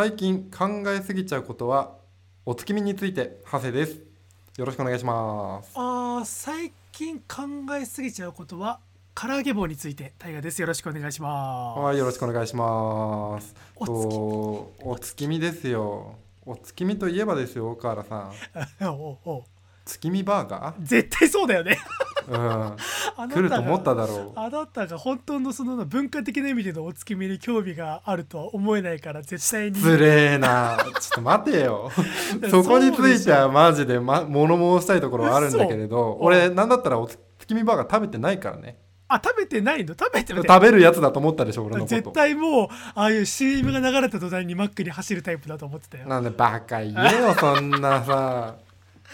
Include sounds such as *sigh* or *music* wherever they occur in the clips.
最近考えすぎちゃうことはお月見について長谷です。よろしくお願いします。あー最近考えすぎちゃうことは唐揚げ棒について大河です。よろしくお願いしまはいよろしくお願いします。おとお月見ですよ。お月見といえばですよ岡原さん。す *laughs* おうおう。月見バーガ絶対そうだよね。ー、うん、*laughs* 来ると思っただろあなたが本当のその文化的な意味でのお月見に興味があるとは思えないから絶対に。う失礼な。*laughs* ちょっと待てよ。そこについてはマジで、ま、物申したいところはあるんだけれど嘘俺なんだったらお月見バーガー食べてないからね。あ食べてないの？食べてない食べるやつだと思ったでしょ俺のこと。絶対もうああいう CM が流れた途端にマックに走るタイプだと思ってたよ。なんでバカ言えよそんなさ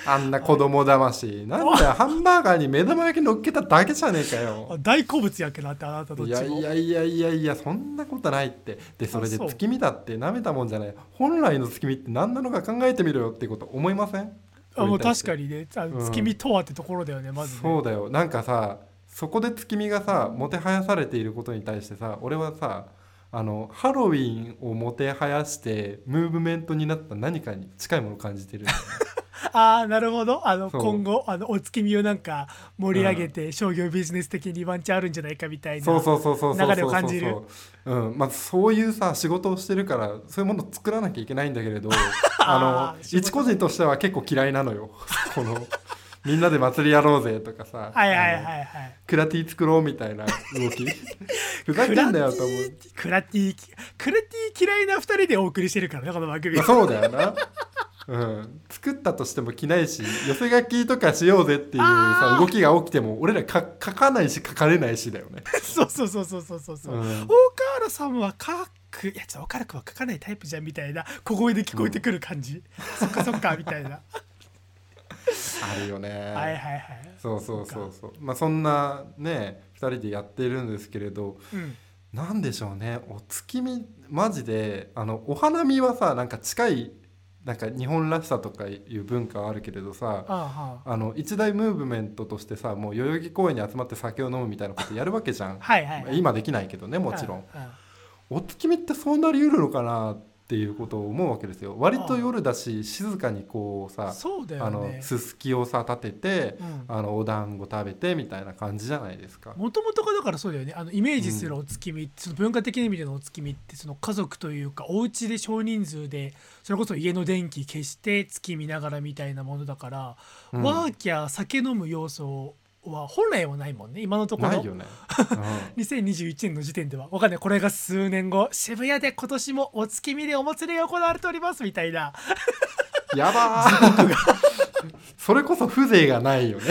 あんな子供騙し。なんだよハンバーガーに目玉焼き乗っけただけじゃねえかよ。あ大好物やけなってあなたどっいちも。やいやいやいやいやそんなことないって。でそれであそう月見だってなめたもんじゃない。本来の月見って何なのか考えてみろよってこと思いません？あもう確かににね。あうん。月見とはってところだよねまずね。そうだよ。なんかさそこで月見がさもてはやされていることに対してさ俺はさあのハロウィンをもてはやしてムーブメントになった何かに近いものを感じてる。*laughs* ああなるほど。あの今後あのお月見をなんか盛り上げて商業ビジネス的にワンチャンあるんじゃないかみたいなそうそうそうそうそうそう流れを感じる。うん。まあ、そういうさ仕事をしてるからそういうものを作らなきゃいけないんだけれど *laughs* あの一個人としては結構嫌いなのよ。このみんなで祭りやろうぜとかさはいはいはいはい。クラティ作ろうみたいな動き。*laughs* ふざけんなよと思う。クラティクラティ嫌いな2人でお送りしてるからねこの番組。まあそうだよな、うん、作ったとしても着ないし寄せ書きとかしようぜっていうさ動きが起きても俺らか書かないし書かれないしだよね、*laughs* そうそうそうそうそうそうそう、うん。大河原さんは書くいやちょっと大河原君は書かないタイプじゃんみたいな小声で聞こえてくる感じ、*laughs* そっかそっかみたいなあるよね。はいはいはい。そうそうそうそう。まあそんなね2人でやってるんですけれどうん。なんでしょうね。お月見マジであのお花見はさなんか近いなんか日本らしさとかいう文化はあるけれどさあの一大ムーブメントとしてさもう代々木公園に集まって酒を飲むみたいなことやるわけじゃん。はい今できないけどねもちろん。お月見ってそうなりうるのかなっていうことを思うわけですよ。割と夜だし静かにこうさそうだあのすすきをさ立ててうん。あのお団子食べてみたいな感じじゃないですか。もともとがだからそうだよね。あのイメージするお月見、その文化的な意味でのお月見ってその家族というかお家で少人数でそれこそ家の電気消して月見ながらみたいなものだから、うん。ワーキャー酒飲む要素は本来はないもんね今のところ。ないよね。*laughs* 2021年の時点ではわかんない。これが数年後渋谷で今年もお月見でお祭りが行われておりますみたいな。うんやばー。*laughs* それこそ風情がないよね。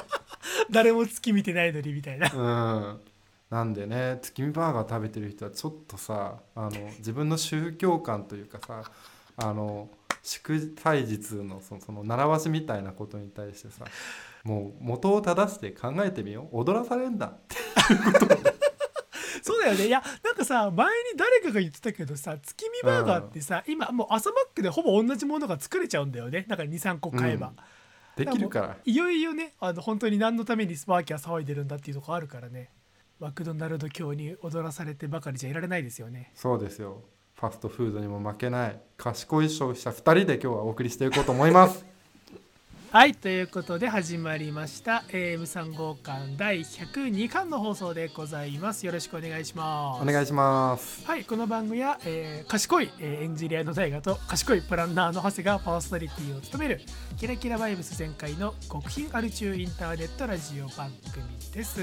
*laughs* 誰も月見てないのにみたいな。うん。なんでね月見バーガー食べてる人はちょっとさあの自分の宗教観というかさあの祝祭日のそのその習わしみたいなことに対してさもう元を正して考えてみよう。踊らされんだ。っ *laughs* てそうだよね。いやなんかさ前に誰かが言ってたけどさ月見バーガーってさ、今もう朝マックでほぼ同じものが作れちゃうんだよね。なんか23個買えば、うん。できるから。いよいよねあの本当に何のためにスパーキャー騒いでるんだっていうとこあるからね。マクドナルド教に踊らされてばかりじゃいられないですよね。そうですよ。ファストフードにも負けない。賢い消費者2人で今日はお送りしていこうと思いますはいということで始まりました AM3 号館第102巻の放送でございます。よろしくお願いします。お願いします。はい、この番組は、えー賢い、えーエンジニアの大河と賢いプランナーの長谷がパーソナリティを務めるキラキラバイブス全開の極貧アル中インターネットラジオ番組です。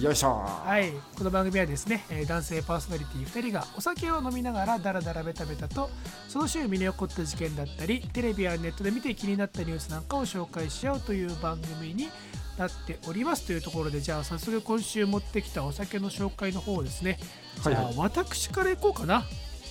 よいしょ。はい、この番組はですね、えー男性パーソナリティ2人がお酒を飲みながらダラダラベタベタとその週身に起こった事件だったりテレビやネットで見て気になったニュースなんかを紹介し合うという番組になっておりますというところでじゃあ早速今週持ってきたお酒の紹介の方をですねじゃあ、はい。はい私からいこうかな。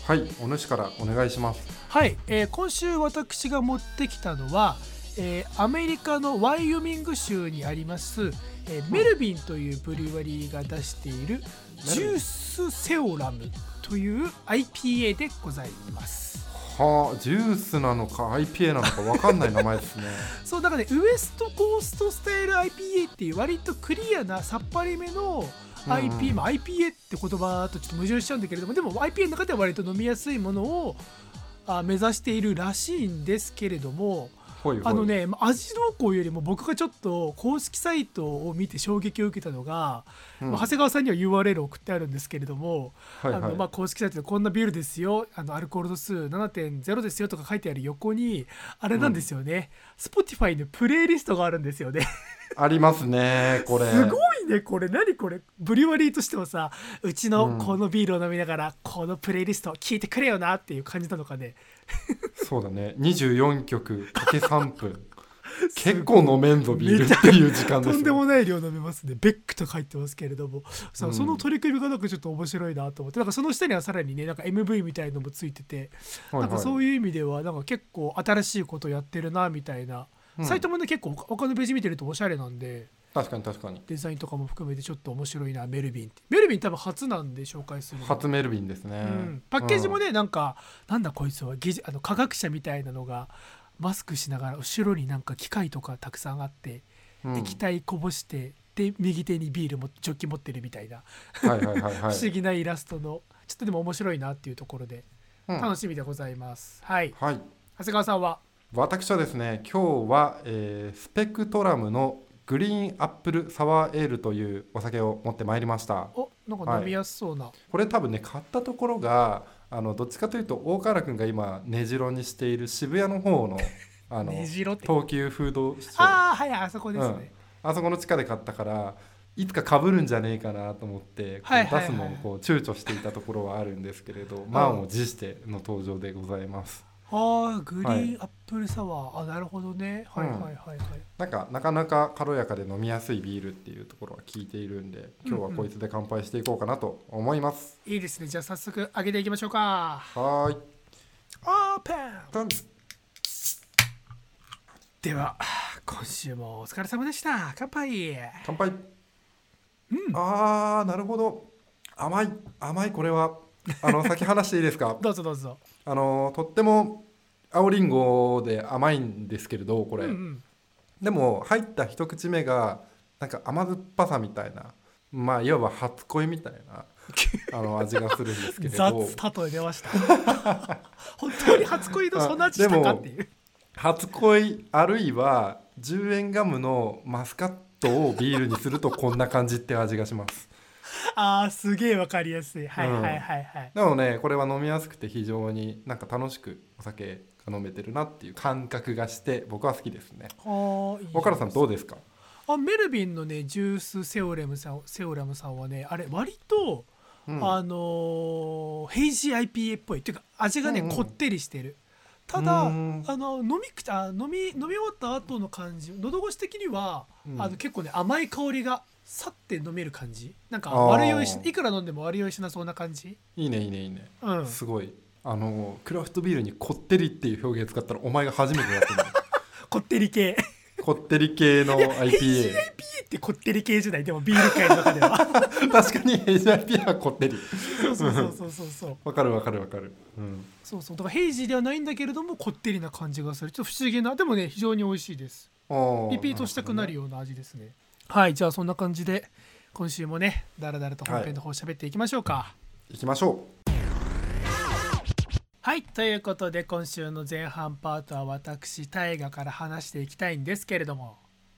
はいお主からお願いします。はい、えー今週私が持ってきたのは、えーアメリカのワイオミング州にあります、えーメルビンというブリュワリーが出しているジュースセオラムという IPA でございますはあジュースなのか IPA なのか分かんない名前ですね。*laughs* そうだからねウエストコーストスタイル IPA っていう割とクリアなさっぱりめのうんうん。IP、まあ、IPA って言葉とちょっと矛盾しちゃうんだけれどもでも IPA の中では割と飲みやすいものをあ目指しているらしいんですけれどもほいほい。あのねまあ味どうこうよりも僕がちょっと公式サイトを見て衝撃を受けたのが、うん。まあ長谷川さんには URL を送ってあるんですけれども、はいはい。あのまあ、公式サイトでこんなビールですよあのアルコール度数7.0ですよとか書いてある横にあれなんですよね、Spotify のプレイリストがあるんですよね。ありますねこれ。すごいねこれ。何これ？ブリュワリーとしてはさうちうん。のこのビールを飲みながらこのプレイリスト聞いてくれよなっていう感じなのかねそうだね。24曲かけ3分。*laughs* 結構飲めんぞビールっていう時間ですとんでよもない量飲めますね。ベックと書いてますけれども。さうん。その取り組みがなんかちょっと面白いなと思って。なんかその下にはさらにねなんか MV みたいのもついてて。はいはい。なんかそういう意味ではなんか結構新しいことやってるなみたいな、うん。サイトもね結構他のページ見てるとおしゃれなんで確かに確かに。デザインとかも含めてちょっと面白いなメルビンって。メルビン多分初なんで紹介するの初メルビンですね、うん、パッケージもね、なんかなんだこいつは技術あの科学者みたいなのがマスクしながら後ろになんか機械とかたくさんあって、うん。液体こぼしてで右手にビールもジョッキ持ってるみたいな、はいはいはいはい。不思議なイラストのちょっとでも面白いなっていうところでうん。楽しみでございます、はい。はい。長谷川さんは？私はですね今日は、えースペクトラムのグリーンアップルサワーエールというお酒を持ってまいりました。おなんか飲みやすそうな、これ多分ね買ったところがあのどっちかというと大河原君が今根城にしている渋谷の方の *laughs* あの東急フードショーあああはいあそこですね、そこの地下で買ったからいつか被るんじゃねえかなと思ってはいはい出すのをこう躊躇していたところはあるんですけれど満を持しての登場でございますああグリーンアップルサワー、あなるほどね。はいはいはいはい、なんかなかなか軽やかで飲みやすいビールっていうところは聞いているんで今日はこいつで乾杯していこうかなと思います、いいですね。じゃあ早速開けていきましょうか。はーい。オープン。乾では今週もお疲れ様でした。乾杯。乾杯。うん。あーなるほど。甘い。甘いこれは。あの先話していいですか？*laughs* どうぞどうぞあのとっても青りんごで甘いんですけれどこれ、うんうん。でも入った一口目がなんか甘酸っぱさみたいな。まあいわば初恋みたいな *laughs* あの味がするんですけれ雑ど例え出ました。*laughs* 本当に初恋のそんな味したかっていう。初恋あるいは10円ガムのマスカットをビールにするとこんな感じって味がします *laughs* あーすげえわかりやすい。はいはいはいはい、でもねこれは飲みやすくて非常になんか楽しくお酒が飲めてるなっていう感覚がして僕は好きですね。岡田さんどうですか？あメルビンのねジュースセオレムさんセオラムさんはねあれ割と、うん。あのーヘイジー IPA っぽいっていうか味がね、うん。うんこってりしてる。ただ、うん。あの飲み口あ飲み飲み終わった後の感じ喉越し的には、うん。あの結構ね甘い香りがさって飲める感じ？なんか悪酔いしいくら飲んでも悪酔いしなそうな感じ？いいねいいねいいね。うん。すごい。あのクラフトビールにこってりっていう表現使ったらお前が初めてだと思 *laughs* こってり系。うこってり系の IPA ってこってり系じゃない？でもビール界の中では。*laughs* 確かにヘイジー IPA はこってり。そうそうそうそうそうそう。わかるわかるわかる。うん。そうそう。だからヘイジーではないんだけれどもこってりな感じがする。ちょっと不思議なでもね非常に美味しいです。リピートしたくなるような味ですねはいじゃあそんな感じで今週もねだらだらと本編の方喋っていきましょうか。行きましょはいということで今週の前半パートは私大河から話していきたいんですけれども。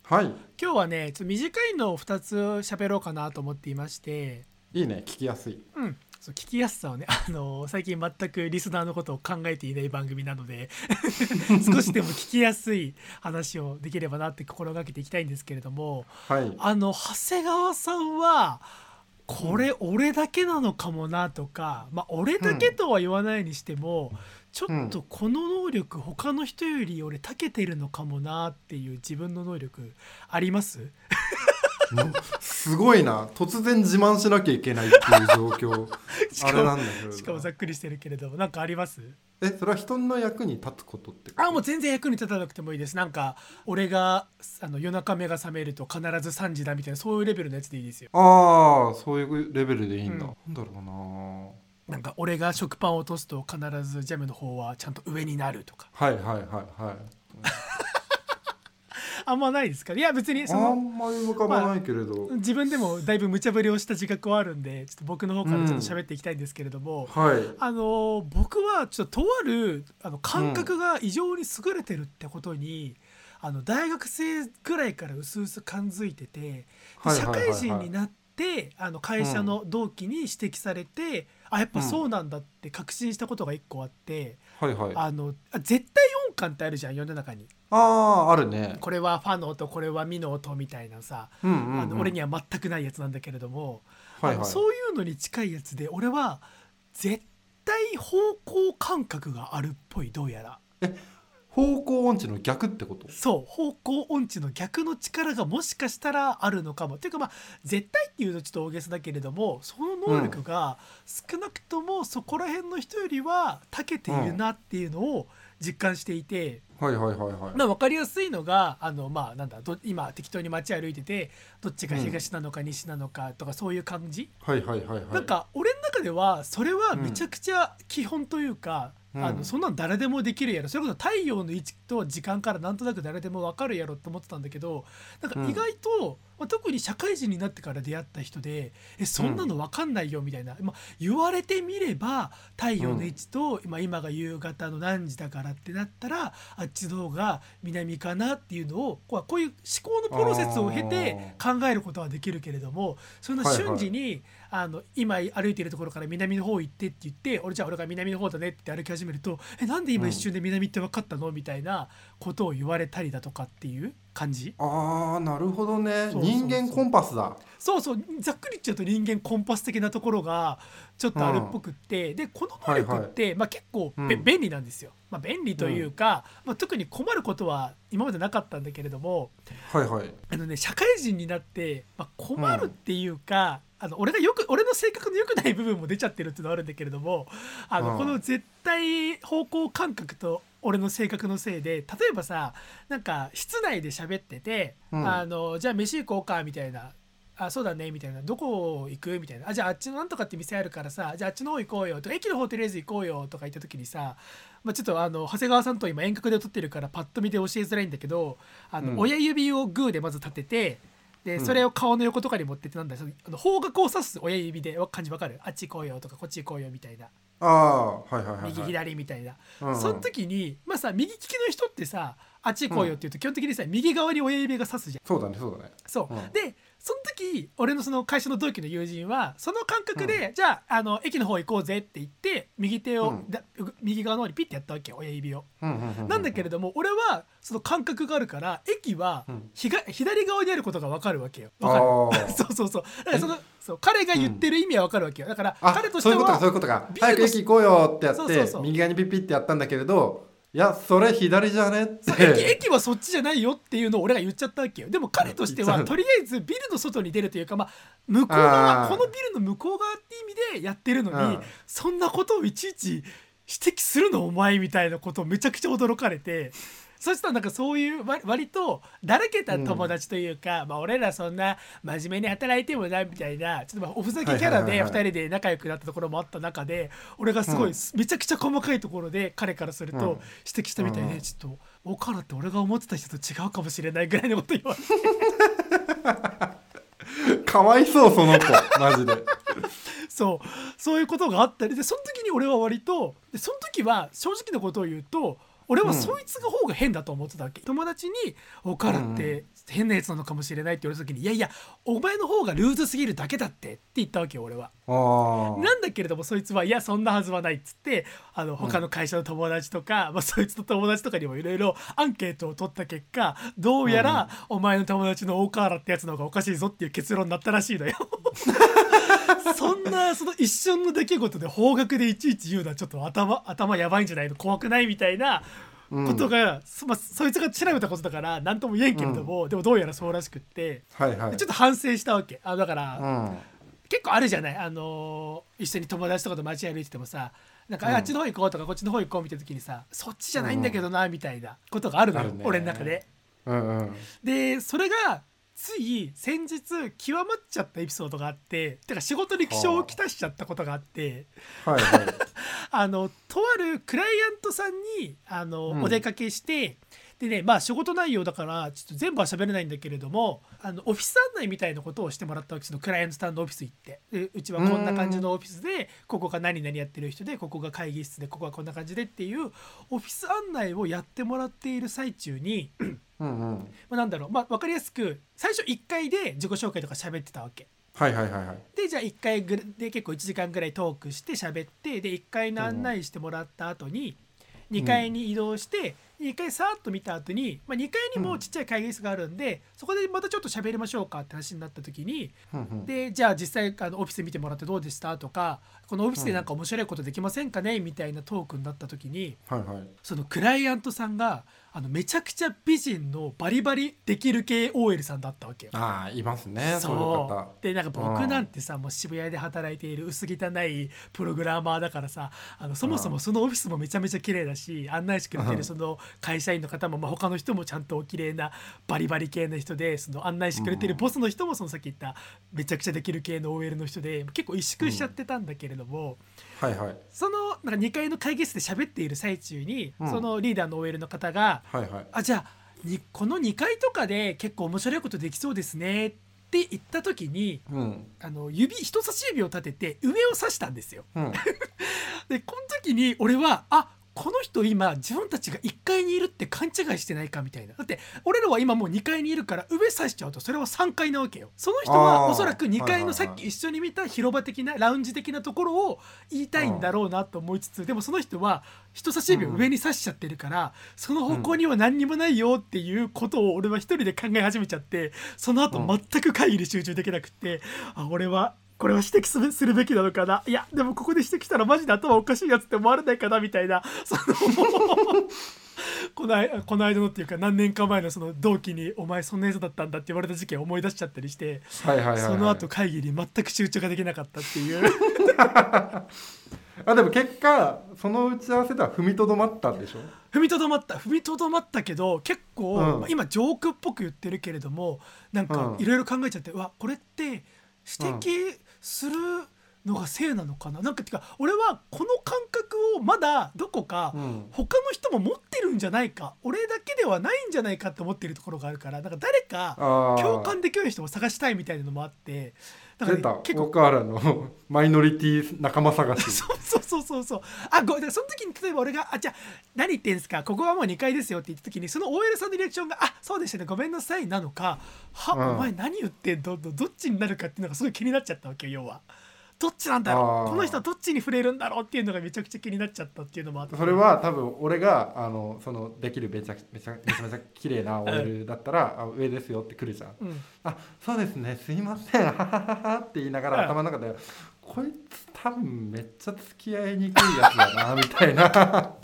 うはい。今日はねちょっと短いのを2つ喋ろうかなと思っていまして。いいね聞きやすい。うんそう聞きやすさをね、あの最近全くリスナーのことを考えていない番組なので *laughs* 少しでも聞きやすい話をできればなって心がけていきたいんですけれどもはい。あの長谷川さんはこれ俺だけなのかもなとか、まあ俺だけとは言わないにしても、ちょっとこの能力他の人より俺長けてるのかもなっていう自分の能力あります？うん。すごいな。突然自慢しなきゃいけないっていう状況。*laughs* しかもあれなんだけどしかもざっくりしてるけれどもなんかあります？えそれは人の役に立つことってあもう全然役に立たなくてもいいです。なんか俺があの夜中目が覚めると必ず3時だみたいなそういうレベルのやつでいいですよ。ああそういうレベルでいいんだ、うん。なんだろうななんか俺が食パンを落とすと必ずジャムの方はちゃんと上になるとか。はいはいはいはい。*laughs* あんまないですか？いや別にそあのんまり浮かばないけれど、自分でもだいぶ無茶ぶりをした自覚はあるんでちょっと僕の方からちょっと喋っていきたいんですけれども、はい。あの僕はちょっととあるあの感覚が異常に優れてるってことに、あの大学生ぐらいからうすうす感づいててで社会人になってあの会社の同期に指摘されて、あやっぱそうなんだって確信したことが一個あって、はいはい。ああのあ絶対音感ってあるじゃん世の中に。あーあるね。これはファの音これはミの音みたいなさ、うんうん、うん、あの俺には全くないやつなんだけれども、はいはい。そういうのに近いやつで俺は絶対方向感覚があるっぽいどうやら方向音痴の逆ってこと？そう方向音痴の逆の力がもしかしたらあるのかも。っていうかまあ絶対っていうとちょっと大げさだけれどもその能力が少なくともそこら辺の人よりは長けているなっていうのを実感していて。はいはいはいはい。まあ、分かりやすいのがあの、まあ、なんだど今適当に街歩いててどっちが東なのか西なのかとかそういう感じ、はいはいはいはいなんか俺の中ではそれはめちゃくちゃ基本というか、うんあのそんなん誰でもできるやろ。それこそ太陽の位置と時間からなんとなく誰でも分かるやろって思ってたんだけどなんか意外と、まあ、特に社会人になってから出会った人でえそんなの分かんないよみたいな、まあ、言われてみれば太陽の位置と、今今が夕方の何時だからってなったらあっちの方が南かなっていうのをこうこういう思考のプロセスを経て考えることはできるけれどもそんな瞬時に、あの今歩いているところから南の方行ってって言って俺じゃあ俺が南の方だねって歩き始めるとえなんで今一瞬で南って分かったの？みたいなことを言われたりだとかっていう感じ？ああなるほどね。そうそうそう。人間コンパスだ。そうそう。ざっくり言っちゃうと人間コンパス的なところがちょっとあるっぽくって、でこの能力って、まあ、結構べ、うん。便利なんですよ。まあ、便利というか、まあ、特に困ることは今までなかったんだけれどもはいはい。あのね社会人になって、まあ、困るっていうか、あの俺がよく俺の性格の良くない部分も出ちゃってるっていうのはあるんだけれどもあの、うん。この絶対方向感覚と俺の性格のせいで例えばさなんか室内で喋ってて、うん。あのじゃあ飯行こうかみたいな。あそうだねみたいなどこ行くみたいなあじゃああっちのなんとかって店あるからさじゃああっちの方行こうよとか駅の方とりあえず行こうよとか言った時にさ、まあ、ちょっとあの長谷川さんと今遠隔で撮ってるからパッと見で教えづらいんだけどあの、うん。親指をグーでまず立ててでうん。それを顔の横とかに持ってってなんだその方角を指す親指でわ感じわかる？あっち行こうよとかこっち行こうよみたいなああはいはいはい、はい、右左みたいな、うんうん。その時にまあさ右利きの人ってさあっち行こうよって言うと基本的にさ右側に親指が指すじゃん。そうだねそうだね。そう、うん。でその時俺のその会社の同期の友人はその感覚で、じゃああの駅の方行こうぜって言って右手を、うん。だ右側の方にピッてやったわけよ親指を。うんうんうんうんなんだけれども俺はその感覚があるから駅はうん。ひが左側にあることが分かるわけよ。分かる。あー。*laughs* そうそうそう。だからそのそう彼が言ってる意味は分かるわけよ。だからあ彼としてそういうことかそういうはことか。早く駅行こうよってやって右側にピッピッってやったんだけれどいやそれ左じゃね？って。駅駅はそっちじゃないよっていうのを俺が言っちゃったわけよ。でも彼としてはとりあえずビルの外に出るというか、まあ、向こう側このビルの向こう側って意味でやってるのに、うん。そんなことをいちいち指摘するのお前みたいなことをめちゃくちゃ驚かれて。そしたらなんかそういう割割とだらけた友達というか、まあ俺らそんな真面目に働いてもなみたいなちょっとまあおふざけキャラではいはい。はいはい2人で仲良くなったところもあった中で俺がすごいめちゃくちゃ細かいところで彼からするとうん。指摘したみたいで、うん。ちょっと岡野って俺が思ってた人と違うかもしれないぐらいのこと言われて。*laughs* かわいそうその子。マジで。*laughs* そう。そういうことがあったりでその時に俺は割とでその時は正直なことを言うと俺はそいつが方が変だと思ってたわけ、友達に「岡原って変なやつなのかもしれない」って言われた時に「いやいやお前の方がルーズすぎるだけだって」って言ったわけよ俺は。なんだけれどもそいつはいやそんなはずはないっつってあの他の会社の友達とか、まあ、そいつの友達とかにもいろいろアンケートを取った結果どうやらお前の友達の大河原ってやつの方がおかしいぞっていう結論になったらしいのよ。*laughs* そんなその一瞬の出来事で方角でいちいち言うのはちょっと頭頭やばいんじゃないの？怖くない？みたいなことが、そまあ、そいつが調べたことだから何とも言えんけれども、でもどうやらそうらしくってはいはい。でちょっと反省したわけ。あだから、うん。結構あるじゃない？あのー一緒に友達とかと街歩いててもさなんか、うん。あっちの方行こうとかこっちの方行こうみたいな時にさそっちじゃないんだけどな、みたいなことがあるのよ、俺の中で。うんうん。でそれがつい先日極まっちゃったエピソードがあっててか仕事に支障をきたしちゃったことがあってはいはい。*laughs* あのとあるクライアントさんにあの、うん。お出かけしてでねまあ仕事内容だからちょっと全部は喋れないんだけれどもあのオフィス案内みたいなことをしてもらったわけですよクライアントさんのオフィス行って。でうちはこんな感じのオフィスでここが何々やってる人でここが会議室でここはこんな感じでっていうオフィス案内をやってもらっている最中に、うんうん。まあ、なんだろう、まあ、分かりやすく最初1回で自己紹介とか喋ってたわけ。はいはいはいはい。でじゃあ1回ぐらで結構1時間ぐらいトークして喋ってで1回の案内してもらった後に2階に移動して2階さーっと見た後に、まあ、2階にもちっちゃい会議室があるんでそこでまたちょっと喋りましょうかって話になった時にうんうん。でじゃあ実際あのオフィス見てもらってどうでしたとかこのオフィスでなんか面白いことできませんかね？みたいなトークになった時にはいはい。そのクライアントさんがあのめちゃくちゃ美人のバリバリできる系 OL さんだったわけよ。ああいますねそう。でなんか僕なんてさもう渋谷で働いている薄汚いプログラマーだからさあのそもそもそのオフィスもめちゃめちゃ綺麗だし案内してくれてうん。るその会社員の方も、まあ、他の人もちゃんとお綺麗なバリバリ系の人でその案内してくれてるボスの人もそのさっき言っためちゃくちゃできる系の OL の人で結構萎縮しちゃってたんだけれども、はいはい。そのなんか2階の会議室で喋っている最中に、うん。そのリーダーの OL の方がはいはい。あじゃあにこの2階とかで結構面白いことできそうですねって言った時にうん。あの指人差し指を立てて上を指したんですよ。うん。*laughs* でこの時に俺はあこの人今自分たちが1階にいるって勘違いしてないかみたいな。だって俺らは今もう2階にいるから上指しちゃうとそれは3階なわけよ。その人はおそらく2階のさっき一緒に見た広場的なラウンジ的なところを言いたいんだろうなと思いつつでもその人は人差し指を上に指しちゃってるからその方向には何にもないよっていうことを俺は一人で考え始めちゃってその後うん。全く会議に集中できなくってあ俺はこれは指摘するするべきなのかな？いやでもここで指摘したらマジで頭おかしいやつって思われないかなみたいな *laughs* その *laughs* この間この間のっていうか何年か前のその同期に「お前そんなやつだったんだ」って言われた事件を思い出しちゃったりしてはいはいはいはい。その後会議に全く集中ができなかったっていう。*laughs* あでも結果その打ち合わせでは踏みとどまったんでしょ？踏みとどまった。踏みとどまったけど結構、うん。まあ今ジョークっぽく言ってるけれどもなんかうん。いろいろ考えちゃって、うわこれって指摘するのがせいなのかな、なんかてか俺はこの感覚をまだどこか、うん。他の人も持ってるんじゃないか俺だけではないんじゃないかって思ってるところがあるからなんか誰か共感できる人を探したいみたいなのもあってだからね結構。大河原の *laughs* マイノリティ仲間探し。*laughs* そうそうそうそうそう。あごその時に例えば俺が「あじゃあ何言ってんすか？ここはもう2階ですよ」って言った時にその OL さんのリアクションが「あそうでしたね。ごめんなさい」なのか「は、うん。お前何言ってんの？どどっちになるか」っていうのがすごい気になっちゃったわけよ要は。どっちなんだろう？この人はどっちに触れるんだろうっていうのがめちゃくちゃ気になっちゃったっていうのもあって。それは多分俺があのそのできるめちゃめちゃめちゃめちゃ綺麗な OL だったら「あ上ですよ」って来るじゃん。うん。あそうですねすいません。ははははって言いながうん。ら頭の中でこいつ多分めっちゃ付き合いにくいやつだなみたいな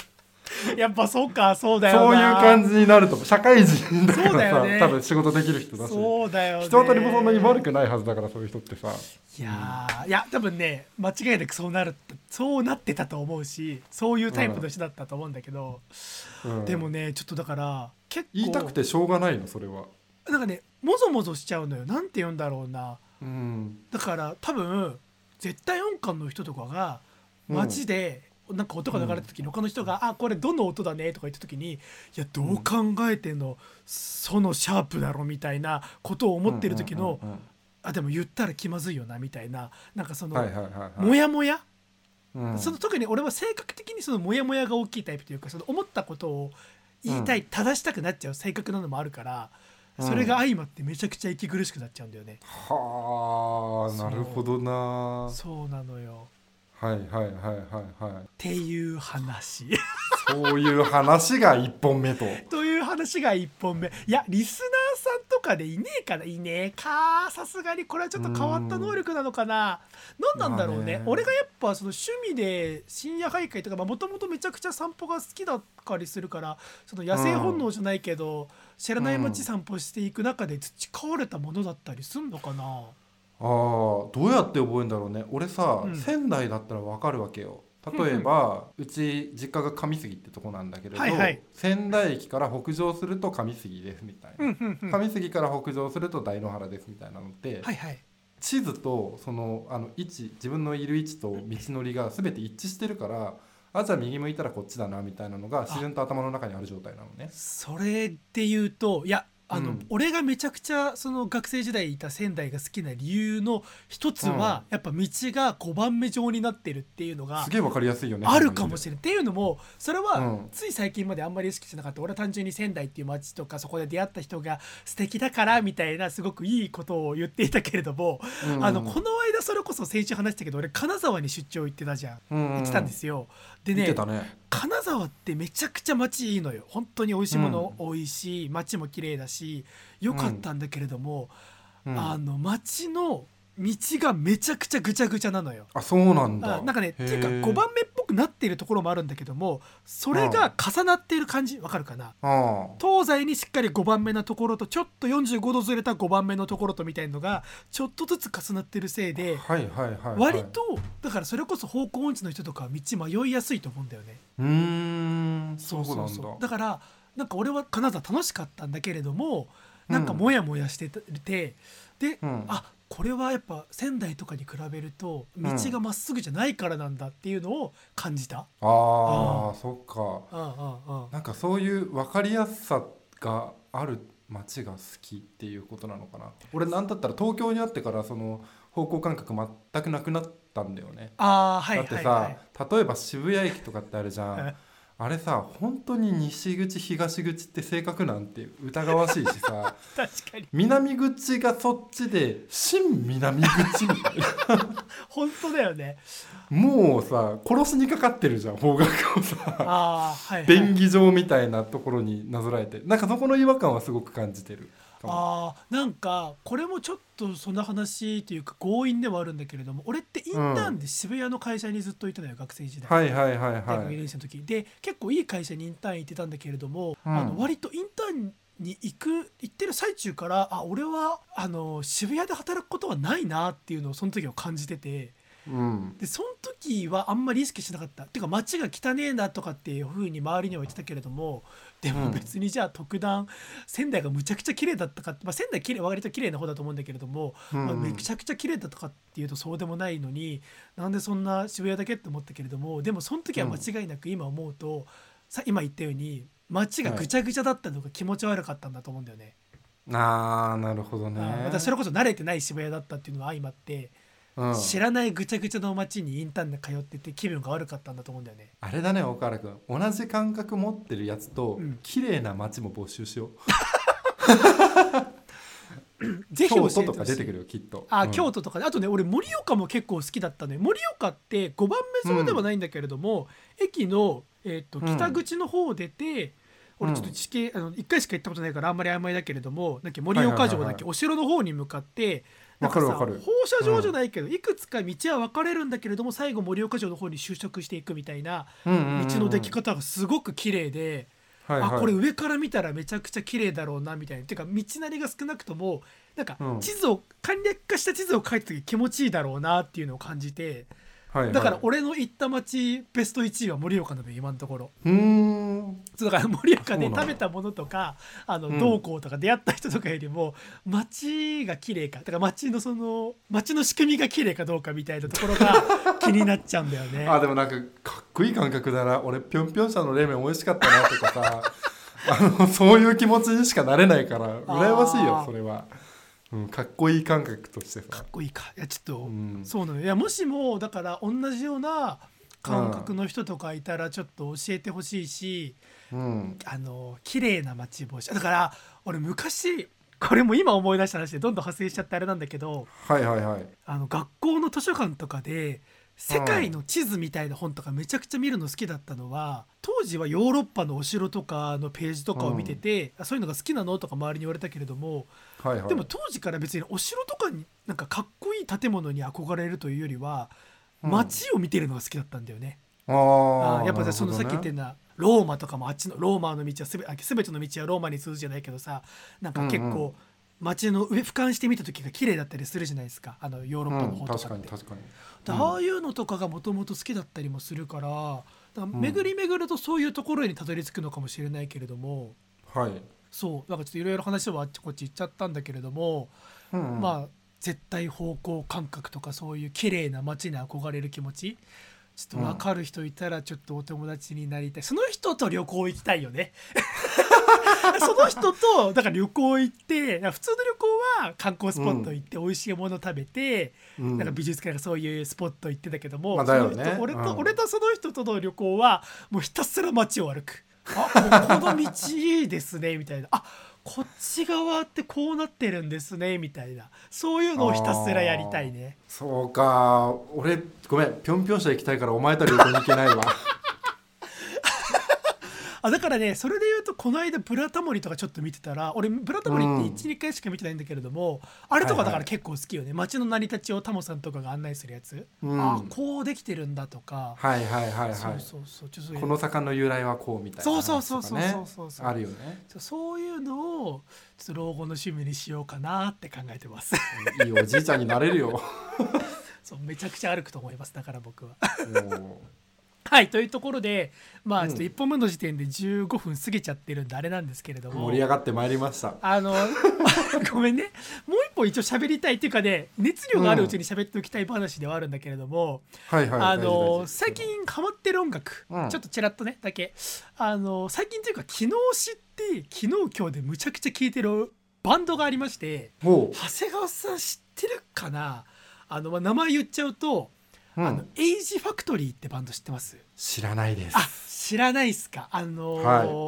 *laughs* やっぱそうかそうだよそういうな感じになると社会人だかそうだよね。らさ多分仕事できる人だし。そうだよね。人当たりもそんなに悪くないはずだからそういう人ってさ。いやーいや多分ね間違いなくそうなるそうなってたと思うしそういうタイプの人だったと思うんだけど、うん。でもねちょっとだから結構言いたくてしょうがないのそれは。なんかねもぞもぞしちゃうのよ。なんて言うんだろうな。うん。だから多分絶対音感の人とかがうん。街で、なんか音が流れた時に他の人が「あこれどの音だね」とか言った時に「いやどう考えてんの、そのシャープだろ」みたいなことを思ってる時の、あでも言ったら気まずいよなみたいななんかその、モヤモヤうん。その特に俺は性格的にそのモヤモヤが大きいタイプというかその思ったことを言いたい、正したくなっちゃう性格なのもあるからそれが相まってめちゃくちゃ息苦しくなっちゃうんだよね、はあなるほどな。はそうなのよいはいはいはいはい。っていう話。そういう話が一本目と。*laughs* という話が1本目。いやリスナーさんとかでいねえかな。いねえか。さすがにこれはちょっと変わった能力なのかな。何なんだろうね,、まあね。俺がやっぱその趣味で深夜徘徊とかもともとめちゃくちゃ散歩が好きだったりするからその野生本能じゃないけど、知らない街散歩していく中で培われたものだったりすんのかな、ああどうやって覚えるんだろうね。俺さ、うん。仙台だったら分かるわけよ。例えば、うち実家が上杉ってとこなんだけれど、はいはい。仙台駅から北上すると上杉ですみたいな、うんうんうん。上杉から北上すると大野原ですみたいなのって、はいはい。地図とそのあの位置自分のいる位置と道のりが全て一致してるからあじゃあ右向いたらこっちだなみたいなのが自然と頭の中にある状態なのね。それで言うといやあの、うん。俺がめちゃくちゃその学生時代いた仙台が好きな理由の一つは、やっぱ道が5番目状になってるっていうのがすげえわかりやすいよねあるかもしれれないっていうのもそれはうん。つい最近まであんまり意識してなかった。俺は単純に仙台っていう街とかそこで出会った人が素敵だからみたいなすごくいいことを言っていたけれども、うん。あのこの間それこそ先週話したけど俺金沢に出張行ってたじゃん、うん行ってたんですよでねね金沢ってめちゃくちゃ街いいのよ。本当に美味しいもの多いし、街も綺麗だし良かったんだけれども、うん。あの街の道がめちゃくちゃぐちゃぐちゃなのよ。あそうなんだ。あなんかねっていうか5番目くなっているところもあるんだけどもそれが重なっている感じわかるかな？あ東西にしっかり5番目のところとちょっと45度ずれた5番目のところとみたいのがちょっとずつ重なってるせいあで割とだからそれこそ方向音痴の人とかは道迷いやすいと思うんだよね。うーん。そうそうそうなんだだからなんか俺は金沢楽しかったんだけれどもなんかモヤモヤしてて、で、うん。あこれはやっぱ仙台とかに比べると道がまっすぐじゃないからなんだっていうのを感じた。ああそっか。うんうんうん。なんかそういう分かりやすさがある街が好きっていうことなのかな。俺なんだったら東京にあってからその方向感覚全くなくなったんだよね、ああはいだってさ、はいはい。例えば渋谷駅とかってあるじゃんあれさ本当に西口東口って正確なんて疑わしいしさ。*laughs* 確かに。南口がそっちで新南口みたいな。*laughs* 本当だよね。もうさ殺しにかかってるじゃん方角をさ。はい、はい。便宜上みたいなところになぞらえて。なんかそこの違和感はすごく感じてるあーなんかこれもちょっとそんな話というか強引ではあるんだけれども俺ってインターンで渋谷の会社にずっといたのよ、学生時代。はいはいはい大学2はい年生の時。で結構いい会社にインターン行ってたんだけれども、うん。あの割とインターンに行く行ってる最中からあ俺はあの渋谷で働くことはないなっていうのをその時は感じててうん。でその時はあんまり意識しなかった。っていうか街が汚ねえなとかっていう風に周りには言ってたけれどもでもうん。別にじゃあ特段仙台がむちゃくちゃ綺麗だったかって、まあ、仙台綺麗割と綺麗な方だと思うんだけれども、うんまあ、めちゃくちゃ綺麗だったかっていうとそうでもないのになんでそんな渋谷だけって思ったけれどもでもその時は間違いなく今思うと、さ今言ったように街がぐちゃぐちゃだったのが気持ち悪かったんだと思うんだよね。あーなるほどあね私それこそ慣れてない渋谷だったっていうのは相まって、うん。知らないぐちゃぐちゃの街にインターンで通ってて気分が悪かったんだと思うんだよね。あれだね岡原君。同じ感覚持ってるやつと、うん。綺麗な街も募集しよう。*laughs* ぜひ教京えとか出てくるよきっと。あ、うん。京都とかであとね俺盛岡も結構好きだったのよ盛岡って5番目そうではないんだけれども、駅の、えー、とうん。北口の方を出て、俺ちょっと地形あの1回しか行ったことないからあんまり曖昧だけれどもなんか盛岡城だっけ、はいはいはいはい。お城の方に向かってわかるわかる。放射状じゃないけど、いくつか道は分かれるんだけれども最後盛岡城の方に就職していくみたいなうんうんうんうん。道の出来方がすごく綺麗で、はいはい。あこれ上から見たらめちゃくちゃ綺麗だろうなみたいな。ていうか道なりが少なくともなんかうん。地図を、簡略化した地図を描いた時気持ちいいだろうなっていうのを感じてはいはい。だから俺の行った街ベスト1位は盛岡なのよ今のところ。うーん。だから *laughs* 盛岡で食べたものとかあのうん。どうこうとか出会った人とかよりも街が綺麗かだから街のその街の仕組みが綺麗かどうかみたいなところが *laughs* 気になっちゃうんだよね。あでもなんかかっこいい感覚だな。俺ぴょんぴょん車の冷麺美味しかったなとかさ。あのそういう気持ちにしかなれないから羨ましいよそれは、うん、かっこいい感覚としてさ。かっこいいか。いやちょっと、うん。そうなのよ。いやもしもだから同じような感覚の人とかいたらちょっと教えてほしいし、うん。あの綺麗な街防止だから俺昔これも今思い出した話でどんどん派生しちゃってあれなんだけどはいはいはい。あの学校の図書館とかで世界の地図みたいな本とかめちゃくちゃ見るの好きだったのは当時はヨーロッパのお城とかのページとかを見てて、あそういうのが好きなのとか周りに言われたけれども、はいはい。でも当時から別にお城とかになんかかっこいい建物に憧れるというよりはうん。街を見てるのが好きだったんだよね。ああーーやっぱさそのさっき言ってなんなローマとかもあっちのローマの道はすべあ全ての道はローマに通じじゃないけどさなんか結うんう構街の上俯瞰して見た時が綺麗だったりするじゃないですか。あのヨーロッパのうん、方と確かって。かに確かに。でああいうのとかがもともと好きだったりもするからだから巡り巡るとそういうところにたどり着くのかもしれないけれどもはい、そう。だからちょっといろいろ話はあっちこっち行っちゃったんだけれども、うんうん。まあ絶対方向感覚とかそういう綺麗な街に憧れる気持ちちょっと分かる人いたらちょっとお友達になりたい、その人と旅行行きたいよね。*laughs* その人とだから旅行行って普通の旅行は観光スポット行って美味しいもの食べて、うん。なんか美術館とかそういうスポット行ってたけども、まあね。俺と、うん。俺とその人との旅行はもうひたすら街を歩く。あ。ここの道いいですねみたいな。あこっち側ってこうなってるんですねみたいな。そういうのをひたすらやりたいね。そうか。俺ごめん。ぴょんぴょんした行きたいからお前とは旅行に行けないわ。あだからねそれで言うとこの間「ブラタモリ」とかちょっと見てたら俺「ブラタモリ」ってうん。12、回しか見てないんだけれどもあれとかだはいはい。から結構好きよね。街の成り立ちをタモさんとかが案内するやつ、うん。あこうできてるんだとか、はいはいはいはい。そうそうそうちょっとそういう。この坂の由来はこうみたいなそう話とかそうそうそうねそうそうそう。あるよね。そういうのをちょっと老後の趣味にしようかなって考えてます。いいおじいちゃんになれるよ。*laughs* そうめちゃくちゃ歩くと思います。だから僕は。もはいというところでまあうん。ちょっと1本目の時点で15分過ぎちゃってるんであれなんですけれどうも盛り上がってまいりました。あの *laughs* ごめんね。もう一本一応喋りたいっていうかね熱量があるうちに喋っておきたい話ではあるんだけれども、はいはいあの最近ハマってる音楽、うん。ちょっとちらっとねだけ。あの最近というか昨日知って昨日今日でむちゃくちゃ聴いてるバンドがありましてほ長谷川さん知ってるかな？あの、まあ、名前言っちゃうと、う、うん。あのエイジファクトリーってバンド知ってます？知らないです。あ知らないっすか？あのー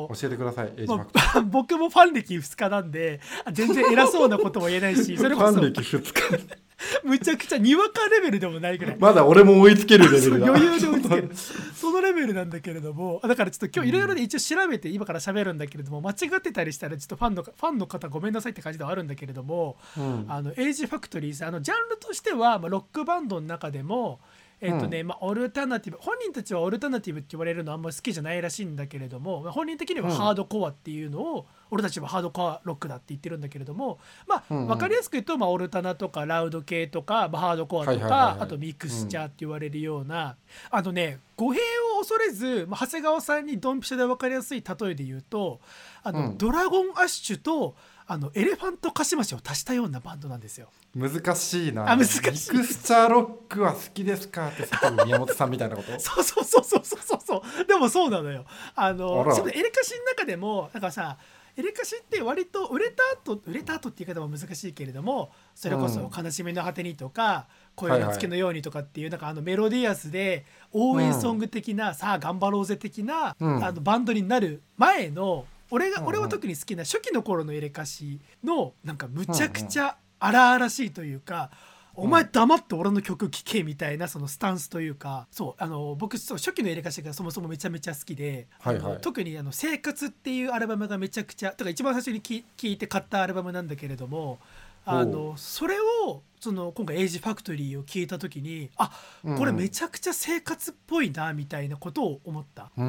はい。教えてくださいエイジファまクトあ *laughs* 僕もファン歴2日なんであ全然偉そうなことも言えないし *laughs* それこそ。ファン歴2日。*laughs* むちゃくちゃにわかレベルでもないぐら。い。まだ俺も追いつけるレベルだ。余裕で追いつける。そのレベルなんだけれども。あだからちょっと今日いろいろで一応調べて今から喋るんだけれども間違ってたりしたらちょっとファンのファンの方ごめんなさいって感じではあるんだけれどもうん。あのエイジファクトリーズあのジャンルとしては、まあ、ロックバンドの中でもえっとねまあ、オルタナティブ本人たちはオルタナティブって言われるのあんまり好きじゃないらしいんだけれども、まあ本人的にはうん。ハードコアっていうのを、俺たちはハードコアロックだって言ってるんだけれどもまあ、うんうん。分かりやすく言うと、まあ、オルタナとかラウド系とか、まあ、ハードコアとか、あとミクスチャーって言われるような、あのね語弊を恐れず、まあ、長谷川さんにドンピシャで分かりやすい例えで言うとあの、うん。ドラゴンアッシュとあのエレファントカシマシを足したようなバンドなんですよ。難しいな。あ難しい。ミクスチャーロックは好きですか？って宮本さんみたいなこと？*laughs* そうそうそうそうそうそう。そうでもそうなのよ。あのあエレカシの中でもなんかさエレカシって割と売れた後売れた後って言い方も難しいけれどもそれこそ「悲しみの果てに」とか「恋の月のように」とかっていうなんかあのメロディアスで応援ソング的な、さあ頑張ろうぜ的な、うん。あのバンドになる前の俺が、うんうん。俺は特に好きな初期の頃のエレカシのなんかむちゃくちゃ荒々しいというか、お前黙って俺の曲聴けみたいなそのスタンスというかそうあの僕そう初期のエレカシがそもそもめちゃめちゃ好きで、はいはい。特にあの「生活」っていうアルバムがめちゃくちゃとか一番最初に聴いて買ったアルバムなんだけれどもあのそれをその今回「Age Factory」を聞いた時にあこれめちゃくちゃ生活っぽいなみたいなことを思った。で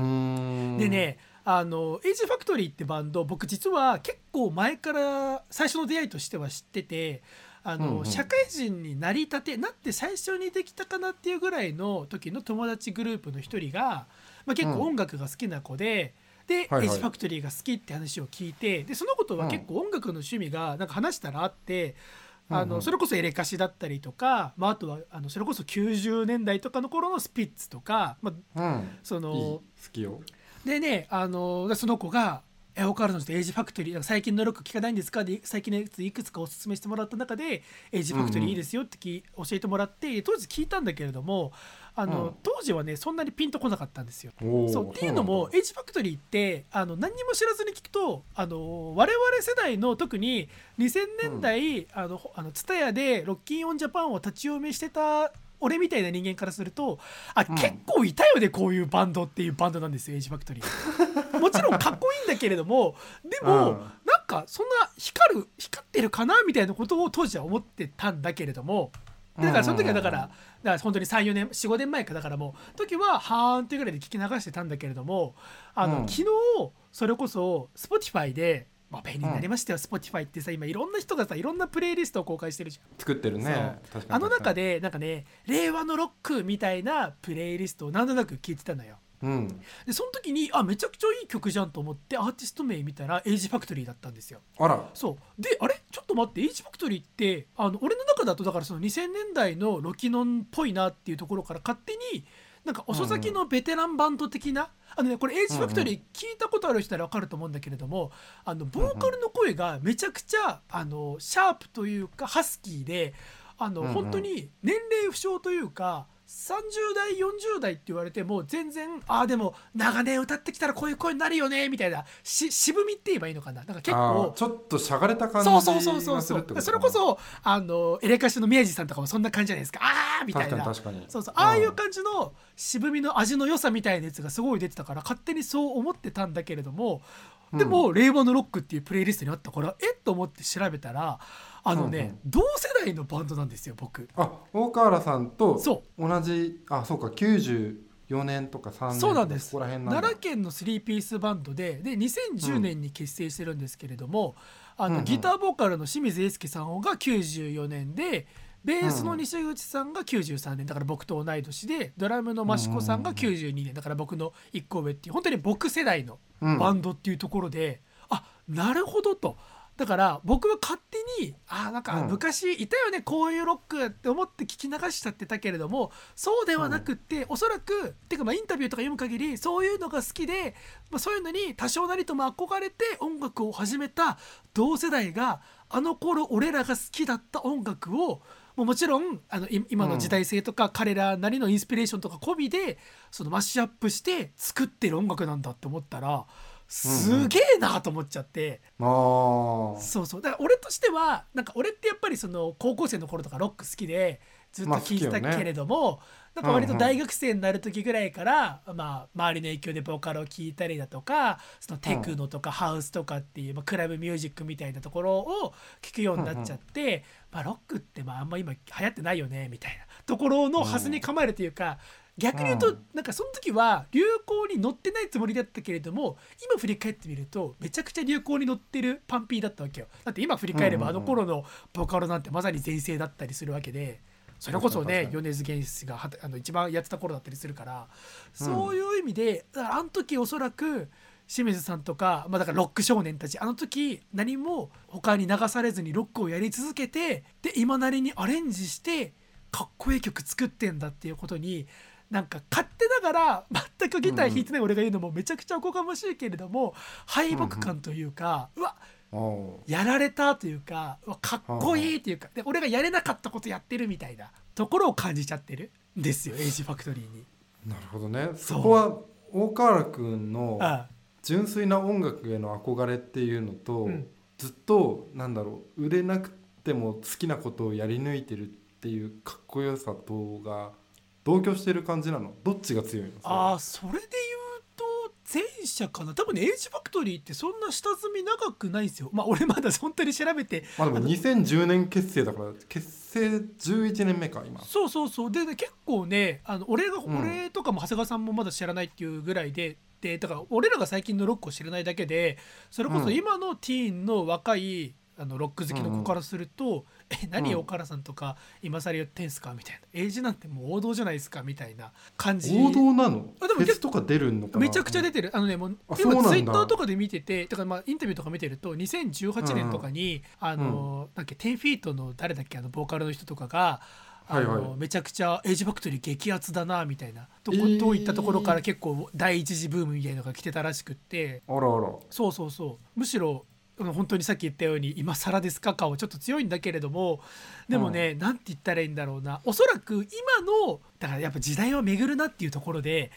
ねあの Age Factoryってバンド僕実は結構前から最初の出会いとしては知っててあの、うんうん。社会人になりたてなって最初にできたかなっていうぐらいの時の友達グループの一人が、まあ、結構音楽が好きな子で。で、はいはい。 Age Factoryが好きって話を聞いてでその子とは結構音楽の趣味がなんか話したらあって、あうんうん。のそれこそエレカシだったりとか、まあ、あとはあのそれこそ90年代とかの頃のスピッツとか、まあ、うん。そのいい好きよでねあのその子が「えオカルトの Age Factory最近のロック聞かないんですか?」で最近のやついくつかおすすめしてもらった中で「Age Factoryいいですよ」ってき、教えてもらって当時聞いたんだけれどもあの、うん当時はねそんなにピンとこなかったんですよ。そうっていうのもそ Age Factoryってあの何にも知らずに聞くとあの我々世代の特に2000年代、あのあの TSUTAYA で ROCKIN'ON JAPAN を立ち読みしてた俺みたいな人間からするとあ、うん。結構いたよねこういうバンドっていうバンドなんですよ Age Factory。*laughs* もちろんかっこいいんだけれどもでも、うん。なんかそんな光る光ってるかなみたいなことを当時は思ってたんだけれどもだからその時はだから,、だから本当に34年45年前かだからもう時ははーんっていうぐらいで聞き流してたんだけれどもあの、うん。昨日それこそ Spotify で、まあ、便利になりましたよ、Spotify ってさ今いろんな人がさいろんなプレイリストを公開してるじゃん。作ってるね。そう。確かにあの中ででなんかね令和のロックみたいなプレイリストをなんとなく聞いてたのよ。うん。でその時にあめちゃくちゃいい曲じゃんと思ってアーティスト名見たら Age Factory だったんですよ。あら。そう。であれ？ちょっと待って Age Factory ってあの俺の中だとだからその2000年代のロキノンっぽいなっていうところから勝手になんか遅咲きのベテランバンド的な、あのねこれエイジファクトリー聞いたことある人なら分かると思うんだけれどもあのボーカルの声がめちゃくちゃあのシャープというかハスキーであの、本当に年齢不詳というか30代40代って言われても全然ああでも長年歌ってきたらこういう声になるよねみたいな。し渋みって言えばいいのかな。なんか結構ちょっとしゃがれた感じそうがすそうるってことそうそうそうそれこそあのエレカシの宮地さんとかもそんな感じじゃないですか。ああみたい確かなに確かに。そうそう。ああいう感じの渋みの味の良さみたいなやつがすごい出てたから勝手にそう思ってたんだけれどもでも、令和のロックっていうプレイリストにあったからえっと思って調べたらあのね、同世代のバンドなんですよ僕。あ大河原さんとそ同じあそうか94年とか3年そうなんです。ここら辺なんだ。奈良県の3ピースバンドでで2010年に結成してるんですけれども、あのうんうん。ギターボーカルの清水英介さんが94年でベースの西口さんが93年。だから僕と同い年でドラムの益子さんが92年。だから僕の1個上っていう本当に僕世代のうん。バンドっていうところで、あなるほどと。だから僕は勝手にあなんかうん。昔いたよねこういうロックって思って聞き流しちゃってたけれどもそうではなくって、おそらくっていうかまあインタビューとか読む限りそういうのが好きで、まあ、そういうのに多少なりとも憧れて音楽を始めた同世代があの頃俺らが好きだった音楽をもうもちろんあのい今の時代性とか彼らなりのインスピレーションとか込みでそのマッシュアップして作ってる音楽なんだって思ったらすげえなと思っちゃって。あー。そうそう。だから俺としてはなんか俺ってやっぱりその高校生の頃とかロック好きでずっとまあ聴いてたけれども、なんか割とうんうん。大学生になる時ぐらいから、まあ、周りの影響でボーカルを聴いたりだとかそのテクノとかハウスとかっていう、まあ、クラブミュージックみたいなところを聴くようになっちゃって、まあ、ロックってまああんま今流行ってないよねみたいなところのはずに構えるというか。逆に言うと、うん。なんかその時は流行に乗ってないつもりだったけれども今振り返ってみるとめちゃくちゃ流行に乗ってるパンピーだったわけよ。だって今振り返ればあの頃のボカロなんてまさに全盛だったりするわけでそれこそね米津玄師がはたあの一番やってた頃だったりするからそういう意味でだからあの時おそらく清水さんとか、まあ、だからロック少年たちあの時何も他に流されずにロックをやり続けてで今なりにアレンジしてかっこいい曲作ってんだっていうことになんか勝手ながら全くギター弾いてない俺が言うのもめちゃくちゃおこがましいけれども敗北感というか、うわやられたというかうわかっこいいっていうかで俺がやれなかったことやってるみたいなところを感じちゃってるんですよエイジファクトリーに。なるほどね。そこは大河原君のあ。純粋な音楽への憧れっていうのと、うん。ずっとなんだろう売れなくても好きなことをやり抜いてるっていうかっこよさとが同居してる感じなの？どっちが強いの？ああそれで言うと前者かな。多分ねエイジファクトリーってそんな下積み長くないんですよ。まあ俺まだ本当に調べて。まあでも2010年結成だから結成11年目か今。そうそうそう。でね結構ねあの俺が、うん。俺とかも長谷川さんもまだ知らないっていうぐらいででだから俺らが最近のロックを知らないだけでそれこそうん。今のティーンの若いあのロック好きの子からすると「え何うん。岡原さんとか今更言ってんすか?」みたいな「Ageなんてもう王道じゃないですか」みたいな感じ。王道なの？あでもフェスとか出るのかな？めちゃくちゃ出てる。あのねもうあそうなんだ。今ツイッターとかで見ててだからまあインタビューとか見てると2018年とかに、あのなんか10-FEET の誰だっけあのボーカルの人とかがあの、はいはい。めちゃくちゃ Age Factory激アツだなみたいなとこ、えー。といったところから結構第一次ブームみたいなのが来てたらしくって。あらあら。そうそうそう。むしろ本当にさっき言ったように今更ですか感はちょっと強いんだけれどもでもね、なんて言ったらいいんだろうな。おそらく今のだからやっぱ時代は巡るなっていうところで